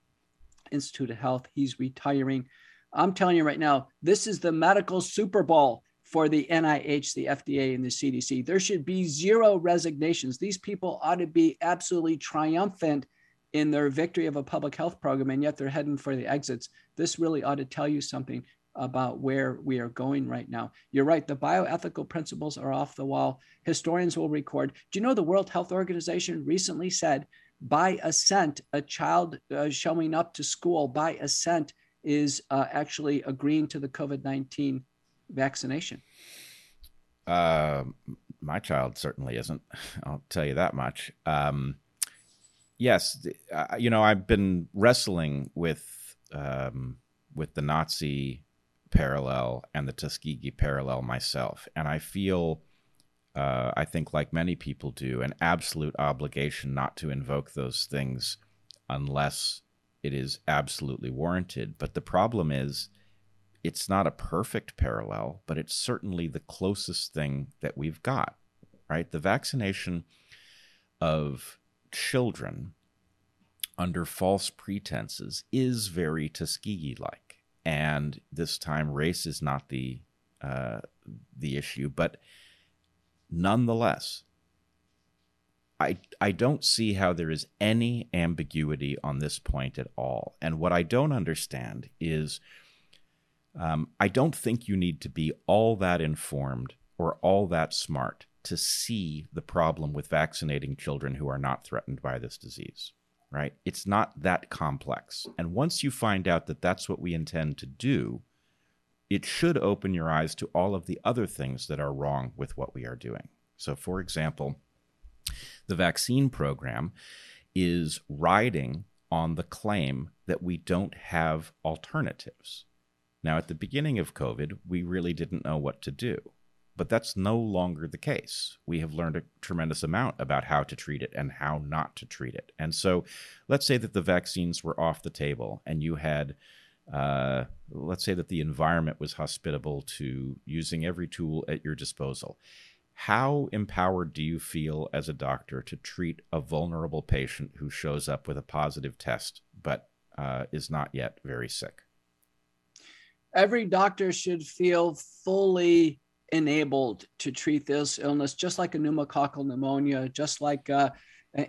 Institute of Health, he's retiring. I'm telling you right now, this is the medical Super Bowl for the NIH, the FDA, and the CDC. There should be zero resignations. These people ought to be absolutely triumphant in their victory of a public health program, and yet they're heading for the exits. This really ought to tell you something about where we are going right now. You're right, the bioethical principles are off the wall. Historians will record. Do you know the World Health Organization recently said by assent, a child uh, showing up to school by assent is uh, actually agreeing to the COVID 19 vaccination? Uh, my child certainly isn't. I'll tell you that much. Um, yes, uh, you know I've been wrestling with um, with the Nazi parallel and the Tuskegee parallel myself, and I feel. Uh, I think, like many people do, an absolute obligation not to invoke those things unless it is absolutely warranted. But the problem is, it's not a perfect parallel, but it's certainly the closest thing that we've got, right? The vaccination of children under false pretenses is very Tuskegee like. And this time, race is not the uh, the issue, but nonetheless, I I don't see how there is any ambiguity on this point at all. And what I don't understand is um, I don't think you need to be all that informed or all that smart to see the problem with vaccinating children who are not threatened by this disease, right? It's not that complex. And once you find out that that's what we intend to do, it should open your eyes to all of the other things that are wrong with what we are doing. So, for example, the vaccine program is riding on the claim that we don't have alternatives. Now, at the beginning of COVID, we really didn't know what to do. But that's no longer the case. We have learned a tremendous amount about how to treat it and how not to treat it. And so let's say that the vaccines were off the table and you had, uh, let's say that the environment was hospitable to using every tool at your disposal. How empowered do you feel as a doctor to treat a vulnerable patient who shows up with a positive test but uh, is not yet very sick? Every doctor should feel fully enabled to treat this illness just like a pneumococcal pneumonia, just like uh,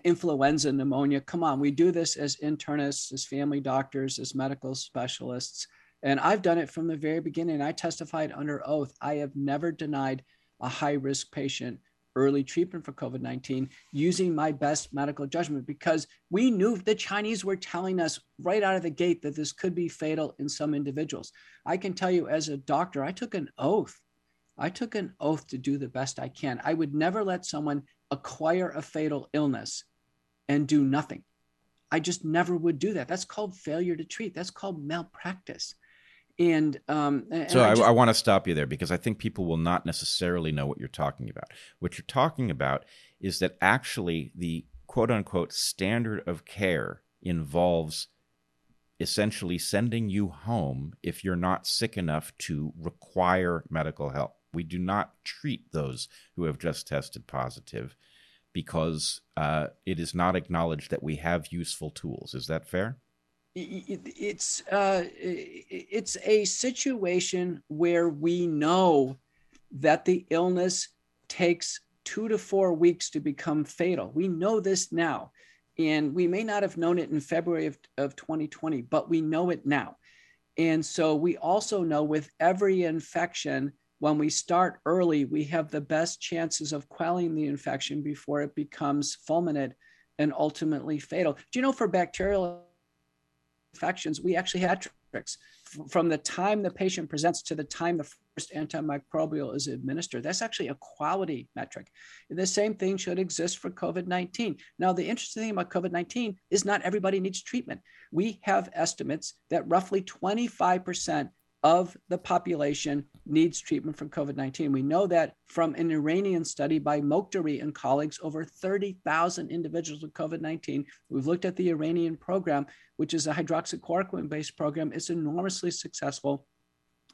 influenza pneumonia. Come on, we do this as internists, as family doctors, as medical specialists. And I've done it from the very beginning. I testified under oath. I have never denied a high risk patient early treatment for COVID 19 using my best medical judgment because we knew the Chinese were telling us right out of the gate that this could be fatal in some individuals. I can tell you, as a doctor, I took an oath I took an oath to do the best I can. I would never let someone acquire a fatal illness and do nothing. I just never would do that. That's called failure to treat. That's called malpractice. And, um, and so I, I, I want to stop you there because I think people will not necessarily know what you're talking about. What you're talking about is that actually the quote unquote standard of care involves essentially sending you home if you're not sick enough to require medical help. We do not treat those who have just tested positive because uh, it is not acknowledged that we have useful tools. Is that fair? It's uh, it's a situation where we know that the illness takes two to four weeks to become fatal. We know this now, and we may not have known it in February of, of 2020, but we know it now. And so we also know with every infection when we start early, we have the best chances of quelling the infection before it becomes fulminant and ultimately fatal. Do you know for bacterial infections, we actually had tricks from the time the patient presents to the time the first antimicrobial is administered. That's actually a quality metric. The same thing should exist for COVID 19. Now, the interesting thing about COVID 19 is not everybody needs treatment. We have estimates that roughly 25% of the population needs treatment for COVID 19. We know that from an Iranian study by Mokhtari and colleagues, over 30,000 individuals with COVID 19. We've looked at the Iranian program, which is a hydroxychloroquine based program. It's enormously successful.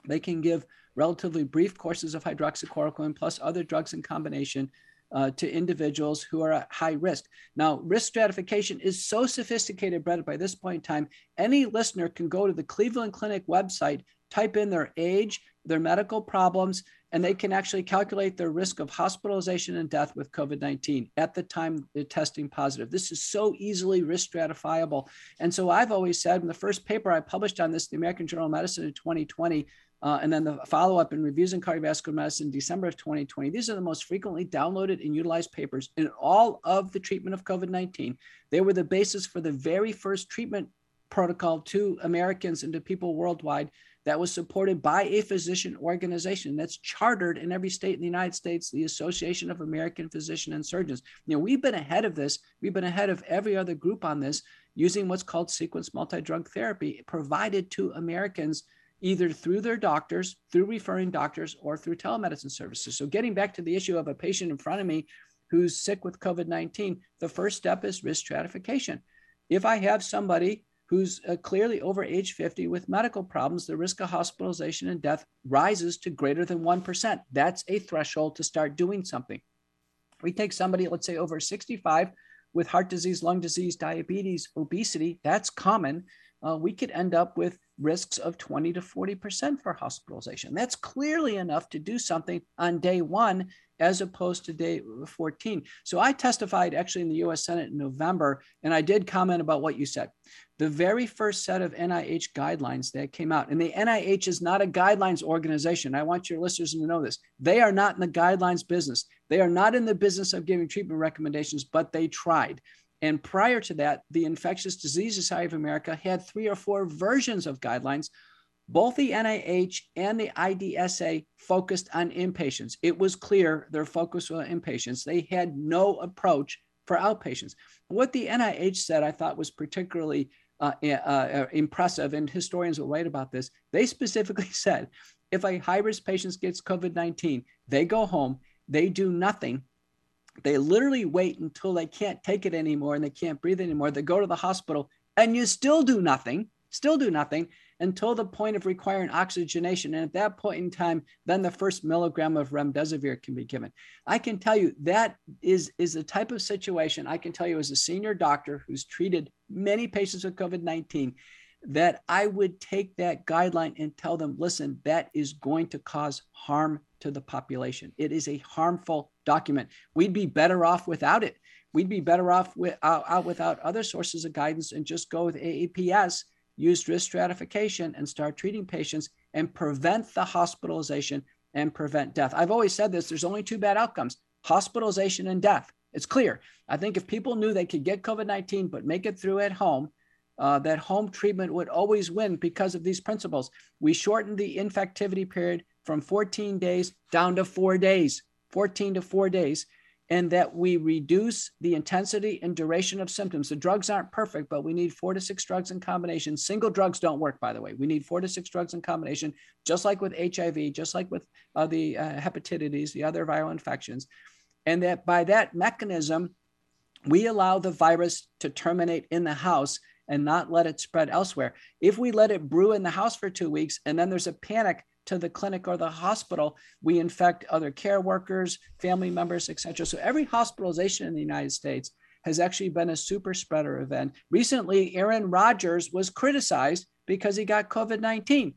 They can give relatively brief courses of hydroxychloroquine plus other drugs in combination uh, to individuals who are at high risk. Now, risk stratification is so sophisticated, Bret, by this point in time, any listener can go to the Cleveland Clinic website type in their age, their medical problems, and they can actually calculate their risk of hospitalization and death with COVID 19 at the time they're testing positive. This is so easily risk stratifiable. And so I've always said in the first paper I published on this, the American Journal of Medicine in 2020, uh, and then the follow up in Reviews in Cardiovascular Medicine, in December of 2020. These are the most frequently downloaded and utilized papers in all of the treatment of COVID 19. They were the basis for the very first treatment protocol to Americans and to people worldwide that was supported by a physician organization that's chartered in every state in the United States, the Association of American Physician and Surgeons. You know, we've been ahead of this. We've been ahead of every other group on this using what's called sequence multi-drug therapy provided to Americans either through their doctors, through referring doctors, or through telemedicine services. So getting back to the issue of a patient in front of me who's sick with COVID-19, the first step is risk stratification. If I have somebody who's uh, clearly over age 50 with medical problems, the risk of hospitalization and death rises to greater than 1%. That's a threshold to start doing something. We take somebody, let's say over 65 with heart disease, lung disease, diabetes, obesity, that's common. Uh, we could end up with risks of 20 to 40% for hospitalization. That's clearly enough to do something on day one as opposed to day 14. So I testified actually in the US Senate in November, and I did comment about what you said. The very first set of NIH guidelines that came out, and the NIH is not a guidelines organization. I want your listeners to know this. They are not in the guidelines business. They are not in the business of giving treatment recommendations, but they tried. And prior to that, the Infectious Disease Society of America had three or four versions of guidelines both the NIH and the IDSA focused on inpatients. It was clear their focus was on inpatients. They had no approach for outpatients. What the NIH said, I thought was particularly uh, uh, uh, impressive, and historians will write about this. They specifically said if a high risk patient gets COVID 19, they go home, they do nothing. They literally wait until they can't take it anymore and they can't breathe anymore. They go to the hospital and you still do nothing, still do nothing until the point of requiring oxygenation. And at that point in time, then the first milligram of remdesivir can be given. I can tell you that is, is the type of situation I can tell you as a senior doctor who's treated many patients with COVID 19 that I would take that guideline and tell them, listen, that is going to cause harm to the population. It is a harmful document. We'd be better off without it. We'd be better off with, out, out without other sources of guidance and just go with AAPS, use risk stratification, and start treating patients and prevent the hospitalization and prevent death. I've always said this there's only two bad outcomes hospitalization and death. It's clear. I think if people knew they could get COVID 19 but make it through at home, uh, that home treatment would always win because of these principles. We shortened the infectivity period from 14 days down to four days, 14 to four days, and that we reduce the intensity and duration of symptoms. The drugs aren't perfect, but we need four to six drugs in combination. Single drugs don't work, by the way. We need four to six drugs in combination, just like with HIV, just like with uh, the uh, hepatitis, the other viral infections. And that by that mechanism, we allow the virus to terminate in the house and not let it spread elsewhere. If we let it brew in the house for two weeks and then there's a panic to the clinic or the hospital, we infect other care workers, family members, etc. So every hospitalization in the United States has actually been a super spreader event. Recently, Aaron Rodgers was criticized because he got COVID 19.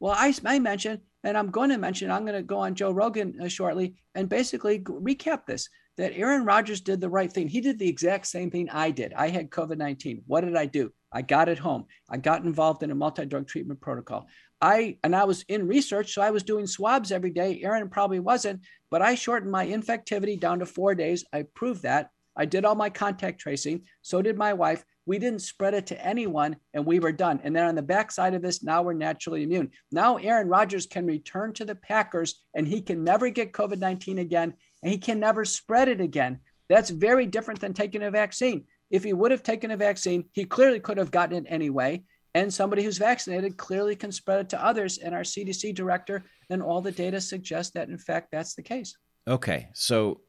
Well, I, I mentioned, and I'm going to mention, I'm going to go on Joe Rogan uh, shortly and basically recap this that Aaron Rodgers did the right thing. He did the exact same thing I did. I had COVID 19. What did I do? I got it home. I got involved in a multi drug treatment protocol. I and I was in research, so I was doing swabs every day. Aaron probably wasn't, but I shortened my infectivity down to four days. I proved that. I did all my contact tracing. So did my wife. We didn't spread it to anyone, and we were done. And then on the backside of this, now we're naturally immune. Now Aaron Rodgers can return to the Packers, and he can never get COVID 19 again and he can never spread it again. That's very different than taking a vaccine. If he would have taken a vaccine, he clearly could have gotten it anyway. And somebody who's vaccinated clearly can spread it to others. And our CDC director and all the data suggests that, in fact, that's the case. Okay. So,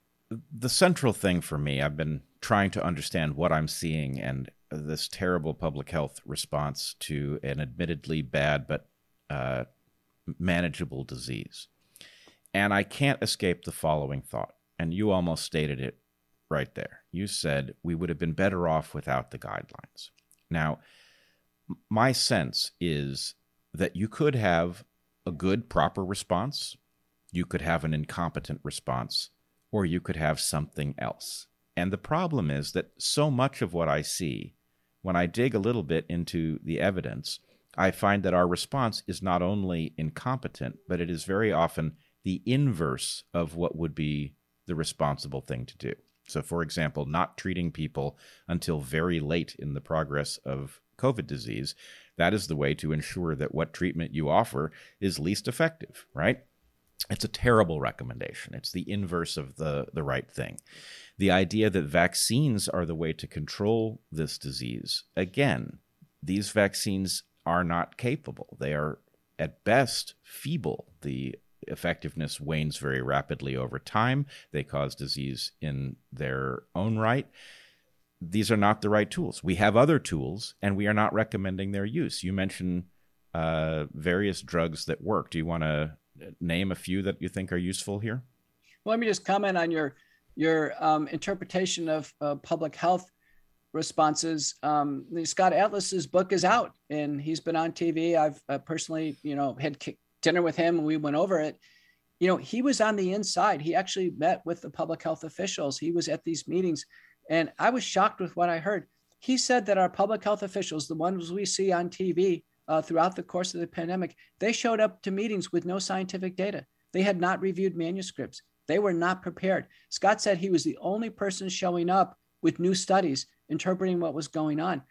the central thing for me, I've been trying to understand what I'm seeing and this terrible public health response to an admittedly bad but uh, manageable disease. And I can't escape the following thought, and you almost stated it right there. You said we would have been better off without the guidelines. Now, my sense is that you could have a good, proper response, you could have an incompetent response, or you could have something else. And the problem is that so much of what I see, when I dig a little bit into the evidence, I find that our response is not only incompetent, but it is very often the inverse of what would be the responsible thing to do. So, for example, not treating people until very late in the progress of COVID disease, that is the way to ensure that what treatment you offer is least effective, right? It's a terrible recommendation. It's the inverse of the, the right thing. The idea that vaccines are the way to control this disease, again, these vaccines are not capable. They are at best feeble. The effectiveness wanes very rapidly over time. They cause disease in their own right. These are not the right tools. We have other tools, and we are not recommending their use. You mentioned uh, various drugs that work. Do you want to name a few that you think are useful here? Well, let me just comment on your your um, interpretation of uh, public health responses. Um, Scott Atlas's book is out, and he's been on TV. I've uh, personally, you know, had dinner with him and we went over it you know he was on the inside he actually met with the public health officials he was at these meetings and i was shocked with what i heard. He said that our public health officials the ones we see on tv uh, throughout the course of the pandemic they showed up to meetings with no scientific data. They had not reviewed manuscripts. They were not prepared. Scott said he was the only person showing up with new studies interpreting what was going on.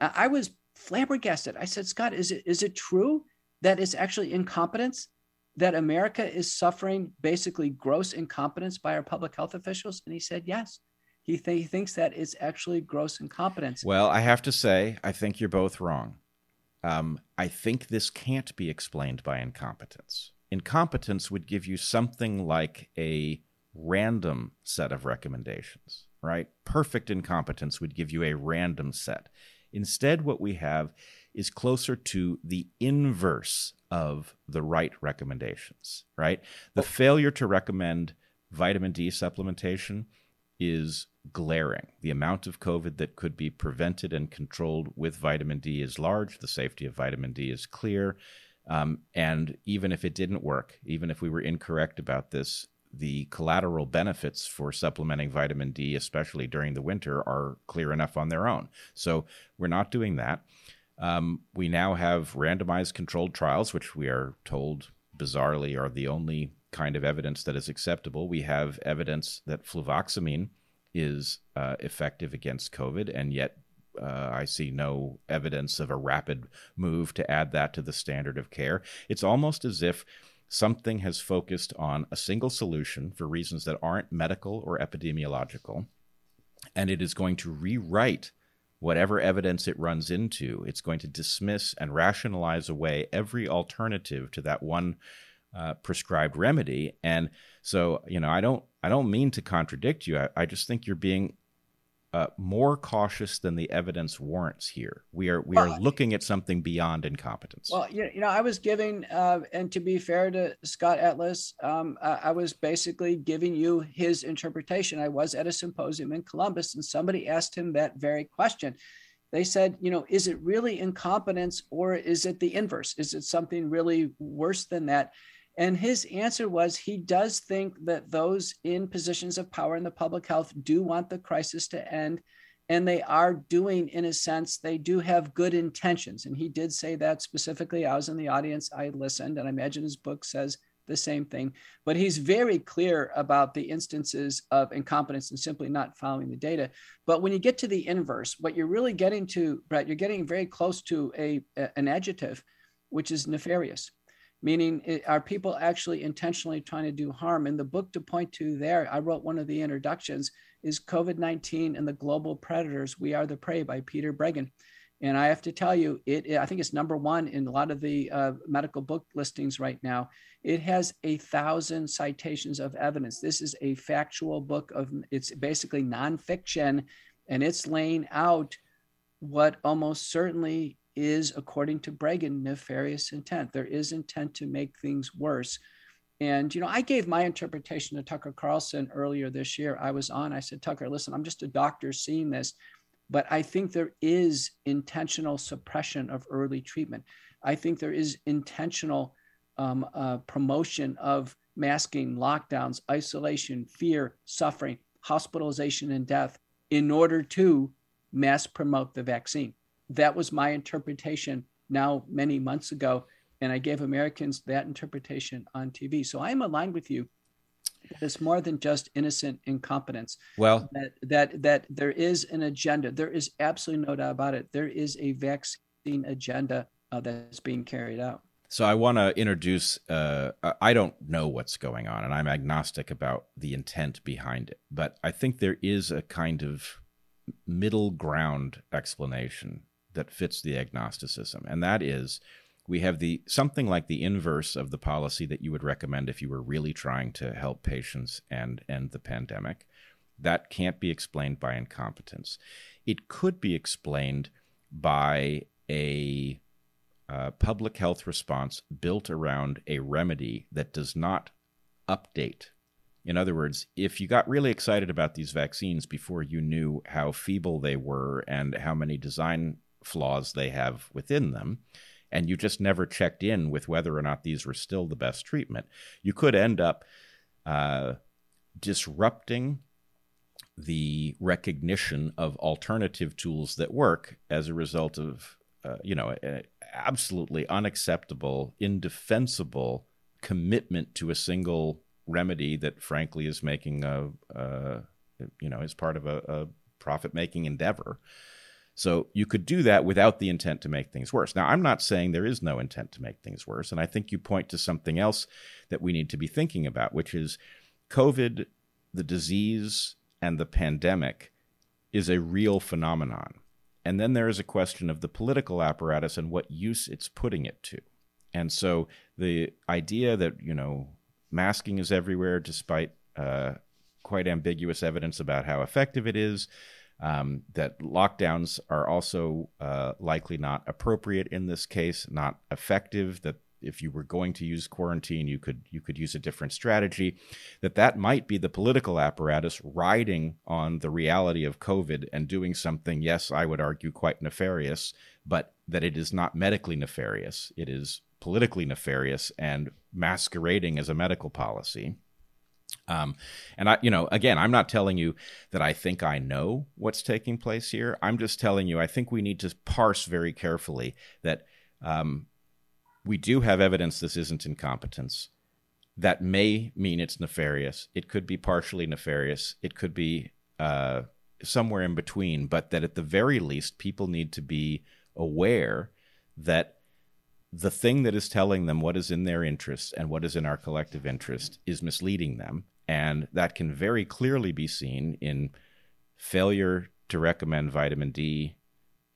I was flabbergasted. I said scott is it is it true that it's actually incompetence, that America is suffering basically gross incompetence by our public health officials? And he said, yes. He, th- he thinks that it's actually gross incompetence. Well, I have to say, I think you're both wrong. Um, I think this can't be explained by incompetence. Incompetence would give you something like a random set of recommendations, right? Perfect incompetence would give you a random set. Instead, what we have is closer to the inverse of the right recommendations, right? The failure to recommend vitamin D supplementation is glaring. The amount of COVID that could be prevented and controlled with vitamin D is large. The safety of vitamin D is clear. Um, and even if it didn't work, even if we were incorrect about this, the collateral benefits for supplementing vitamin D, especially during the winter, are clear enough on their own. So we're not doing that. Um, we now have randomized controlled trials, which we are told bizarrely are the only kind of evidence that is acceptable. We have evidence that fluvoxamine is uh, effective against COVID, and yet uh, I see no evidence of a rapid move to add that to the standard of care. It's almost as if something has focused on a single solution for reasons that aren't medical or epidemiological, and it is going to rewrite whatever evidence it runs into. It's going to dismiss and rationalize away every alternative to that one uh, prescribed remedy. And so, you know, I don't, I don't mean to contradict you. I, I just think you're being uh, more cautious than the evidence warrants here. We are we well, are looking at something beyond incompetence. Well, you know, I was giving, uh, and to be fair to Scott Atlas, um, I was basically giving you his interpretation. I was at a symposium in Columbus, and somebody asked him that very question. They said, you know, is it really incompetence or is it the inverse? Is it something really worse than that? And his answer was he does think that those in positions of power in the public health do want the crisis to end. And they are doing, in a sense, they do have good intentions. And he did say that specifically. I was in the audience, I listened, and I imagine his book says the same thing. But he's very clear about the instances of incompetence and simply not following the data. But when you get to the inverse, what you're really getting to, Bret, you're getting very close to a, an adjective, which is nefarious meaning it, are people actually intentionally trying to do harm? In the book to point to there, I wrote one of the introductions is COVID 19 and the Global Predators We Are the Prey by Peter Breggin And I have to tell you, it, I think it's number one in a lot of the uh, medical book listings right now. It has a thousand citations of evidence. This is a factual book of, it's basically nonfiction, and it's laying out what almost certainly is, according to Breggin, nefarious intent. There is intent to make things worse. And, you know, I gave my interpretation to Tucker Carlson earlier this year. I was on, I said, Tucker, listen, I'm just a doctor seeing this, but I think there is intentional suppression of early treatment. I think there is intentional um, uh, promotion of masking, lockdowns, isolation, fear, suffering, hospitalization, and death in order to mass promote the vaccine that was my interpretation now many months ago. And I gave Americans that interpretation on TV. So I'm aligned with you. It's more than just innocent incompetence. Well, that, that that there is an agenda. There is absolutely no doubt about it. There is a vaccine agenda uh, that's being carried out. So I want to introduce. Uh, I don't know what's going on, and I'm agnostic about the intent behind it. But I think there is a kind of middle ground explanation that fits the agnosticism, and that is we have the something like the inverse of the policy that you would recommend if you were really trying to help patients and end the pandemic. That can't be explained by incompetence. It could be explained by a uh, public health response built around a remedy that does not update. In other words, if you got really excited about these vaccines before you knew how feeble they were and how many design flaws they have within them. And you just never checked in with whether or not these were still the best treatment. You could end up uh, disrupting the recognition of alternative tools that work as a result of, uh, you know, absolutely unacceptable, indefensible commitment to a single remedy that, frankly, is making a, you know, is part of a, a profit-making endeavor. So you could do that without the intent to make things worse. Now, I'm not saying there is no intent to make things worse. And I think you point to something else that we need to be thinking about, which is COVID, the disease, and the pandemic is a real phenomenon. And then there is a question of the political apparatus and what use it's putting it to. And so the idea that, you know, masking is everywhere despite uh, quite ambiguous evidence about how effective it is, um, that lockdowns are also uh, likely not appropriate in this case, not effective, that if you were going to use quarantine, you could you could use a different strategy. That that might be the political apparatus riding on the reality of COVID and doing something. Yes, I would argue quite nefarious, but that it is not medically nefarious. It is politically nefarious and masquerading as a medical policy. Um, and I, you know, again, I'm not telling you that I think I know what's taking place here. I'm just telling you I think we need to parse very carefully that um, we do have evidence this isn't incompetence. That may mean it's nefarious. It could be partially nefarious. It could be uh, somewhere in between, but that at the very least, people need to be aware that the thing that is telling them what is in their interest and what is in our collective interest is misleading them. And that can very clearly be seen in failure to recommend vitamin D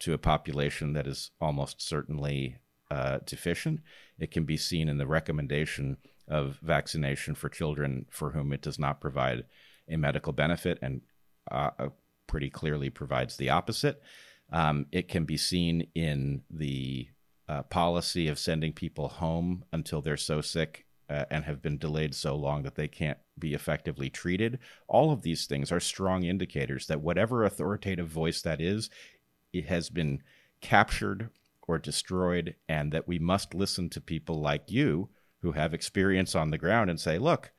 to a population that is almost certainly uh, deficient. It can be seen in the recommendation of vaccination for children for whom it does not provide a medical benefit and uh, uh, pretty clearly provides the opposite. Um, it can be seen in the uh, policy of sending people home until they're so sick uh, and have been delayed so long that they can't be effectively treated. All of these things are strong indicators that whatever authoritative voice that is, it has been captured or destroyed, and that we must listen to people like you who have experience on the ground and say, look,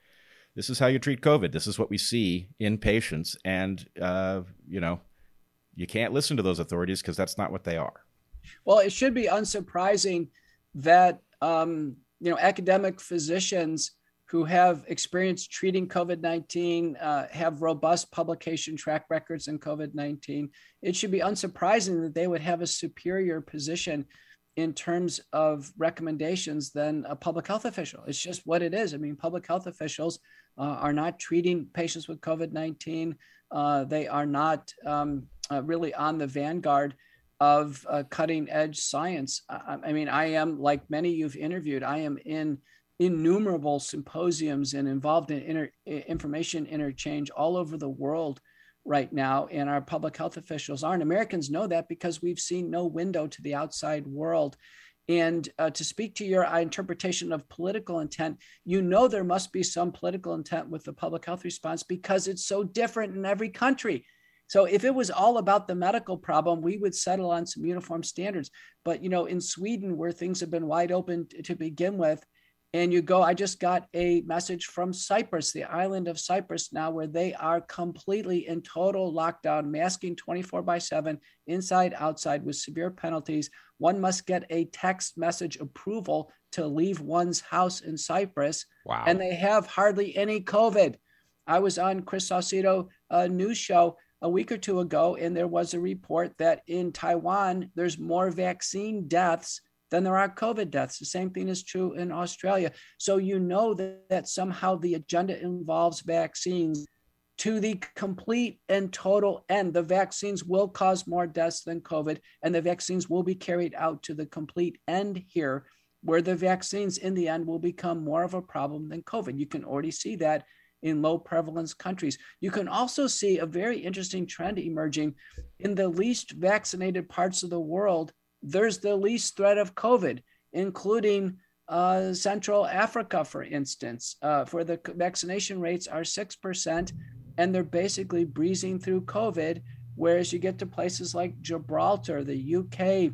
this is how you treat COVID. This is what we see in patients. And, uh, you know, you can't listen to those authorities because that's not what they are. Well, it should be unsurprising that, um, you know, academic physicians who have experience treating COVID 19, uh, have robust publication track records in COVID 19, it should be unsurprising that they would have a superior position in terms of recommendations than a public health official. It's just what it is. I mean, public health officials uh, are not treating patients with COVID 19, uh, they are not um, uh, really on the vanguard of uh, cutting edge science. I, I mean, I am, like many you've interviewed, I am in innumerable symposiums and involved in inter, information interchange all over the world right now and our public health officials aren't americans know that because we've seen no window to the outside world. And uh, to speak to your uh, interpretation of political intent you know there must be some political intent with the public health response because it's so different in every country so if it was all about the medical problem, we would settle on some uniform standards. But you know, in Sweden, where things have been wide open to begin with, and you go, I just got a message from Cyprus, the island of Cyprus now, where they are completely in total lockdown, masking 24 by 7, inside, outside, with severe penalties. One must get a text message approval to leave one's house in Cyprus. Wow. And they have hardly any COVID. I was on Chris Salcedo uh, news show a week or two ago, and there was a report that in Taiwan, there's more vaccine deaths than there are COVID deaths. The same thing is true in Australia. So you know that, that somehow the agenda involves vaccines to the complete and total end. The vaccines will cause more deaths than COVID, and the vaccines will be carried out to the complete end here, where the vaccines in the end will become more of a problem than COVID. You can already see that in low prevalence countries. You can also see a very interesting trend emerging in the least vaccinated parts of the world there's the least threat of COVID, including uh, Central Africa, for instance, uh, where the vaccination rates are 6%, and they're basically breezing through COVID. Whereas you get to places like Gibraltar, the UK,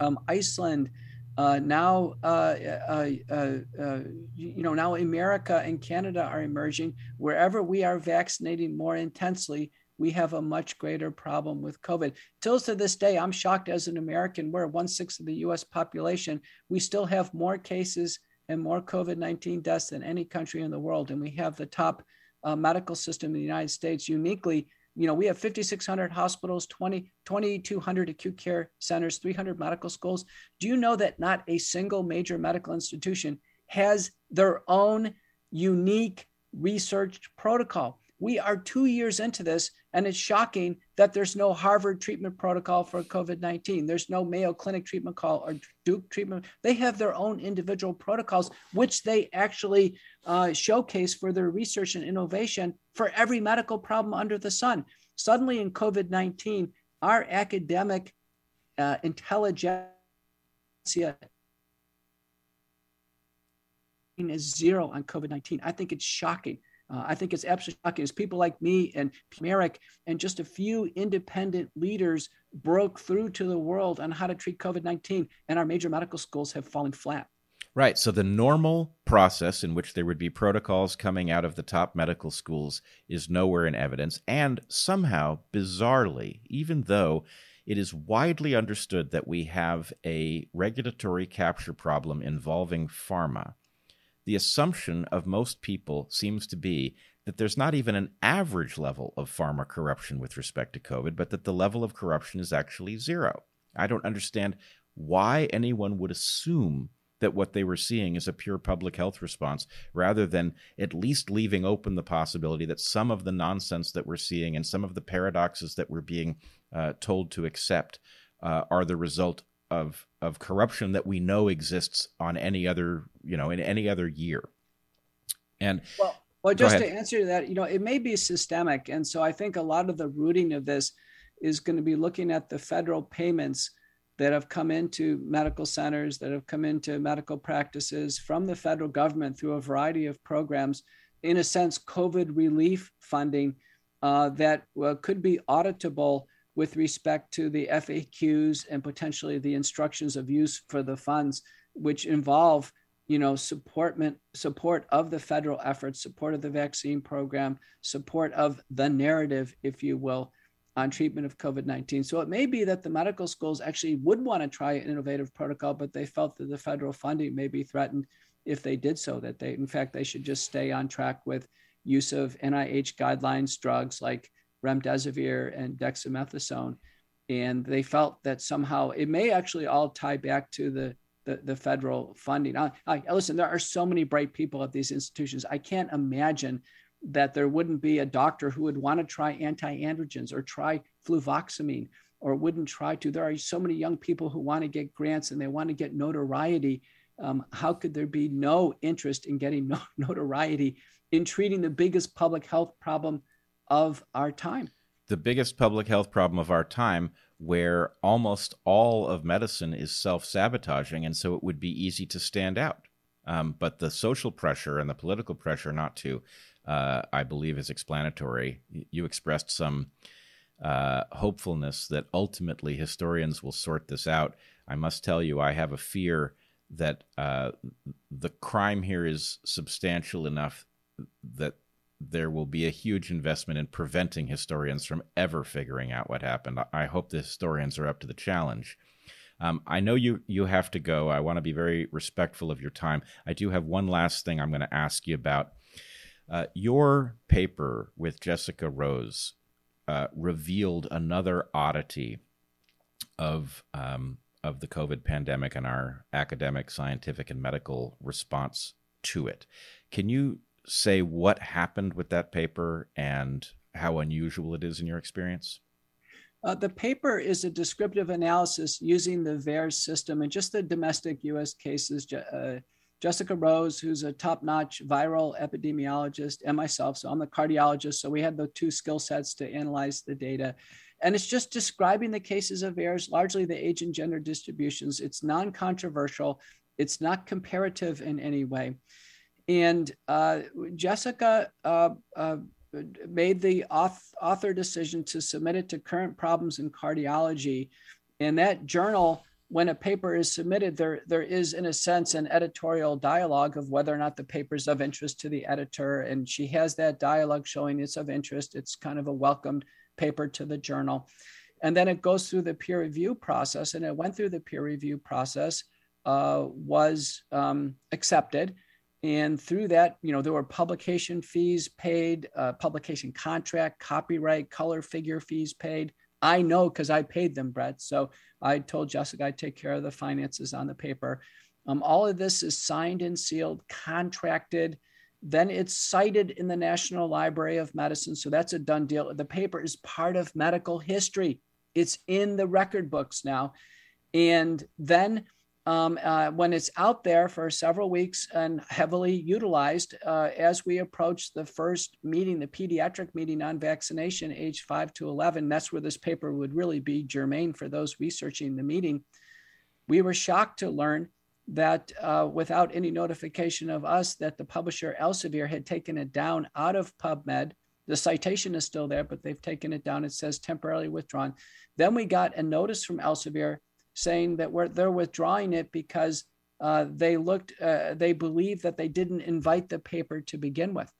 um, Iceland, uh, now, uh, uh, uh, uh, you know, now America and Canada are emerging. Wherever we are vaccinating more intensely, we have a much greater problem with COVID. Till to this day, I'm shocked as an American, we're one sixth of the US population. We still have more cases and more COVID 19 deaths than any country in the world. And we have the top medical system in the United States. Uniquely, you know, we have 5,600 hospitals, 20, 2,200 acute care centers, 300 medical schools. Do you know that not a single major medical institution has their own unique research protocol? We are two years into this, and it's shocking that there's no Harvard treatment protocol for COVID 19. There's no Mayo Clinic treatment call or Duke treatment. They have their own individual protocols, which they actually uh, showcase for their research and innovation for every medical problem under the sun. Suddenly, in COVID 19, our academic uh, intelligentsia is zero on COVID 19. I think it's shocking. Uh, I think it's absolutely shocking as people like me and Marik and just a few independent leaders broke through to the world on how to treat COVID 19, and our major medical schools have fallen flat. Right. So the normal process in which there would be protocols coming out of the top medical schools is nowhere in evidence. And somehow, bizarrely, even though it is widely understood that we have a regulatory capture problem involving pharma, the assumption of most people seems to be that there's not even an average level of pharma corruption with respect to COVID, but that the level of corruption is actually zero. I don't understand why anyone would assume that what they were seeing is a pure public health response rather than at least leaving open the possibility that some of the nonsense that we're seeing and some of the paradoxes that we're being uh, told to accept uh, are the result of of corruption that we know exists on any other you know in any other year. And well well just to answer that you know it may be systemic and so i think a lot of the rooting of this is going to be looking at the federal payments that have come into medical centers that have come into medical practices from the federal government through a variety of programs. In a sense covid relief funding uh, that could be auditable with respect to the FAQs and potentially the instructions of use for the funds, which involve you know support support of the federal efforts support of the vaccine program support of the narrative if you will on treatment of covid-19 so it may be that the medical schools actually would want to try an innovative protocol but they felt that the federal funding may be threatened if they did so that they in fact they should just stay on track with use of nih guidelines drugs like remdesivir and dexamethasone. And they felt that somehow it may actually all tie back to the, the, the federal funding. I, I, listen, there are so many bright people at these institutions. I can't imagine that there wouldn't be a doctor who would want to try anti-androgens or try fluvoxamine or wouldn't try to. There are so many young people who want to get grants and they want to get notoriety. Um, how could there be no interest in getting no, notoriety in treating the biggest public health problem of our time. The biggest public health problem of our time, where almost all of medicine is self sabotaging, and so it would be easy to stand out. Um, but the social pressure and the political pressure not to, uh, I believe, is explanatory. You expressed some uh, hopefulness that ultimately historians will sort this out. I must tell you, I have a fear that uh, the crime here is substantial enough that there will be a huge investment in preventing historians from ever figuring out what happened. I hope the historians are up to the challenge. Um, I know you you have to go. I want to be very respectful of your time. I do have one last thing I'm going to ask you about. Uh, your paper with Jessica Rose uh, revealed another oddity of um, of the COVID pandemic and our academic, scientific, and medical response to it. Can you say what happened with that paper and how unusual it is in your experience? Uh, the paper is a descriptive analysis using the VAERS system and just the domestic US cases. Uh, Jessica Rose, who's a top notch viral epidemiologist, and myself. So I'm the cardiologist. So we had the two skill sets to analyze the data. And it's just describing the cases of VAERS, largely the age and gender distributions. It's non controversial, it's not comparative in any way. And uh, Jessica uh, uh, made the author decision to submit it to Current Problems in Cardiology. And that journal, when a paper is submitted, there, there is, in a sense, an editorial dialogue of whether or not the paper is of interest to the editor. And she has that dialogue showing it's of interest. It's kind of a welcomed paper to the journal. And then it goes through the peer review process, and it went through the peer review process, uh, was um, accepted and through that, you know, there were publication fees paid, uh, publication contract, copyright, color figure fees paid. I know because I paid them, Bret. So I told Jessica I'd take care of the finances on the paper. Um, all of this is signed and sealed, contracted, then it's cited in the National Library of Medicine. So that's a done deal. The paper is part of medical history, it's in the record books now. And then um, uh, when it's out there for several weeks and heavily utilized uh, as we approach the first meeting, the pediatric meeting on vaccination, age 5 to 11, that's where this paper would really be germane for those researching the meeting. We were shocked to learn that uh, without any notification of us that the publisher Elsevier had taken it down out of PubMed. The citation is still there, but they've taken it down. It says temporarily withdrawn. Then we got a notice from Elsevier saying that they're withdrawing it because uh, they looked, uh, they believe that they didn't invite the paper to begin with.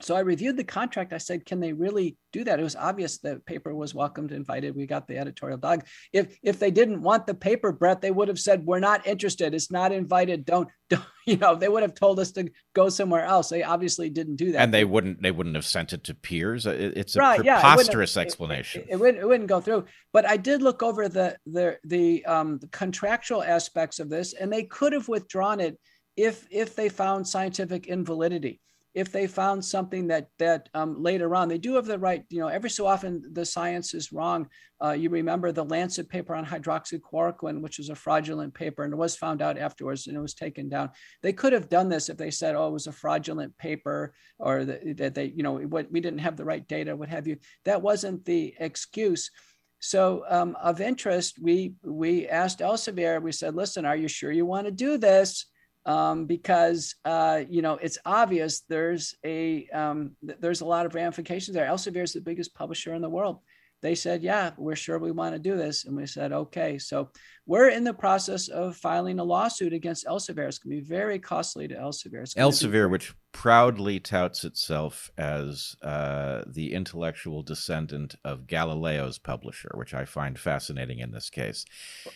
So I reviewed the contract. I said, can they really do that? It was obvious the paper was welcomed, invited. We got the editorial dog. If if they didn't want the paper, Bret, they would have said, we're not interested. It's not invited. Don't, don't you know, they would have told us to go somewhere else. They obviously didn't do that. And they wouldn't they wouldn't have sent it to peers. It's a right, preposterous yeah, it explanation. It, it, it, wouldn't, it wouldn't go through. But I did look over the the the um the contractual aspects of this, and they could have withdrawn it if if they found scientific invalidity if they found something that that um, later on they do have the right you know every so often the science is wrong. Uh, you remember the lancet paper on hydroxychloroquine which was a fraudulent paper and it was found out afterwards and it was taken down. They could have done this if they said oh it was a fraudulent paper or that they you know what we didn't have the right data what have you. That wasn't the excuse. So um, of interest we we asked elsevier we said listen are you sure you want to do this um, because uh, you know it's obvious there's a um, there's a lot of ramifications there. Elsevier is the biggest publisher in the world. They said, "Yeah, we're sure we want to do this," and we said, "Okay." So we're in the process of filing a lawsuit against Elsevier. It's going to be very costly to Elsevier. Elsevier, be- which proudly touts itself as uh, the intellectual descendant of Galileo's publisher, which I find fascinating in this case. Well,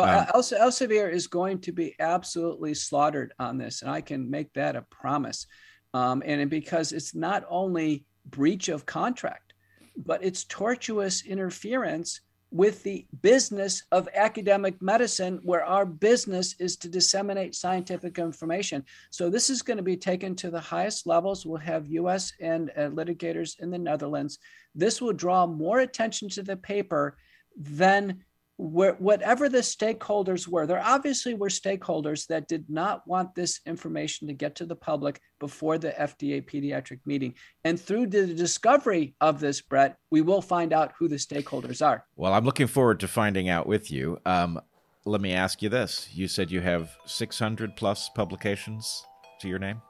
um, Elsevier is going to be absolutely slaughtered on this, and I can make that a promise. Um, and because it's not only breach of contract, but it's tortious interference with the business of academic medicine, where our business is to disseminate scientific information. So this is going to be taken to the highest levels. We'll have U.S. and uh, litigators in the Netherlands. This will draw more attention to the paper than where, whatever the stakeholders were, there obviously were stakeholders that did not want this information to get to the public before the FDA pediatric meeting. And through the discovery of this, Bret, we will find out who the stakeholders are. Well, I'm looking forward to finding out with you. Um, let me ask you this you said you have 600 plus publications to your name?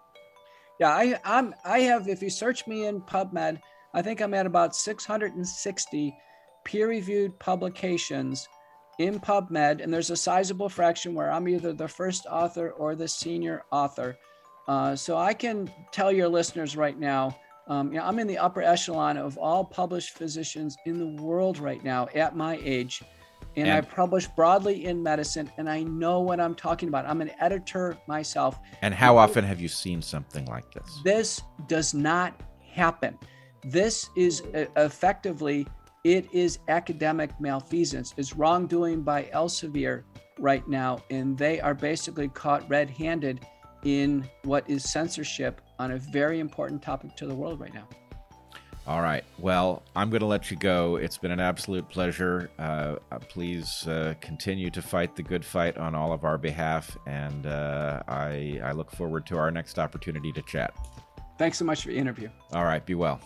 Yeah, I, I'm, I have, if you search me in PubMed, I think I'm at about 660 peer reviewed publications in PubMed, and there's a sizable fraction where I'm either the first author or the senior author. Uh, so I can tell your listeners right now, um, you know, I'm in the upper echelon of all published physicians in the world right now at my age. And, I publish broadly in medicine, and I know what I'm talking about. I'm an editor myself. And how often have you seen something like this? This does not happen. This is uh, effectively it is academic malfeasance. It's wrongdoing by Elsevier right now, and they are basically caught red handed in what is censorship on a very important topic to the world right now. All right. Well, I'm going to let you go. It's been an absolute pleasure. Uh, please uh, continue to fight the good fight on all of our behalf, and uh, I, I look forward to our next opportunity to chat. Thanks so much for the interview. All right. Be well.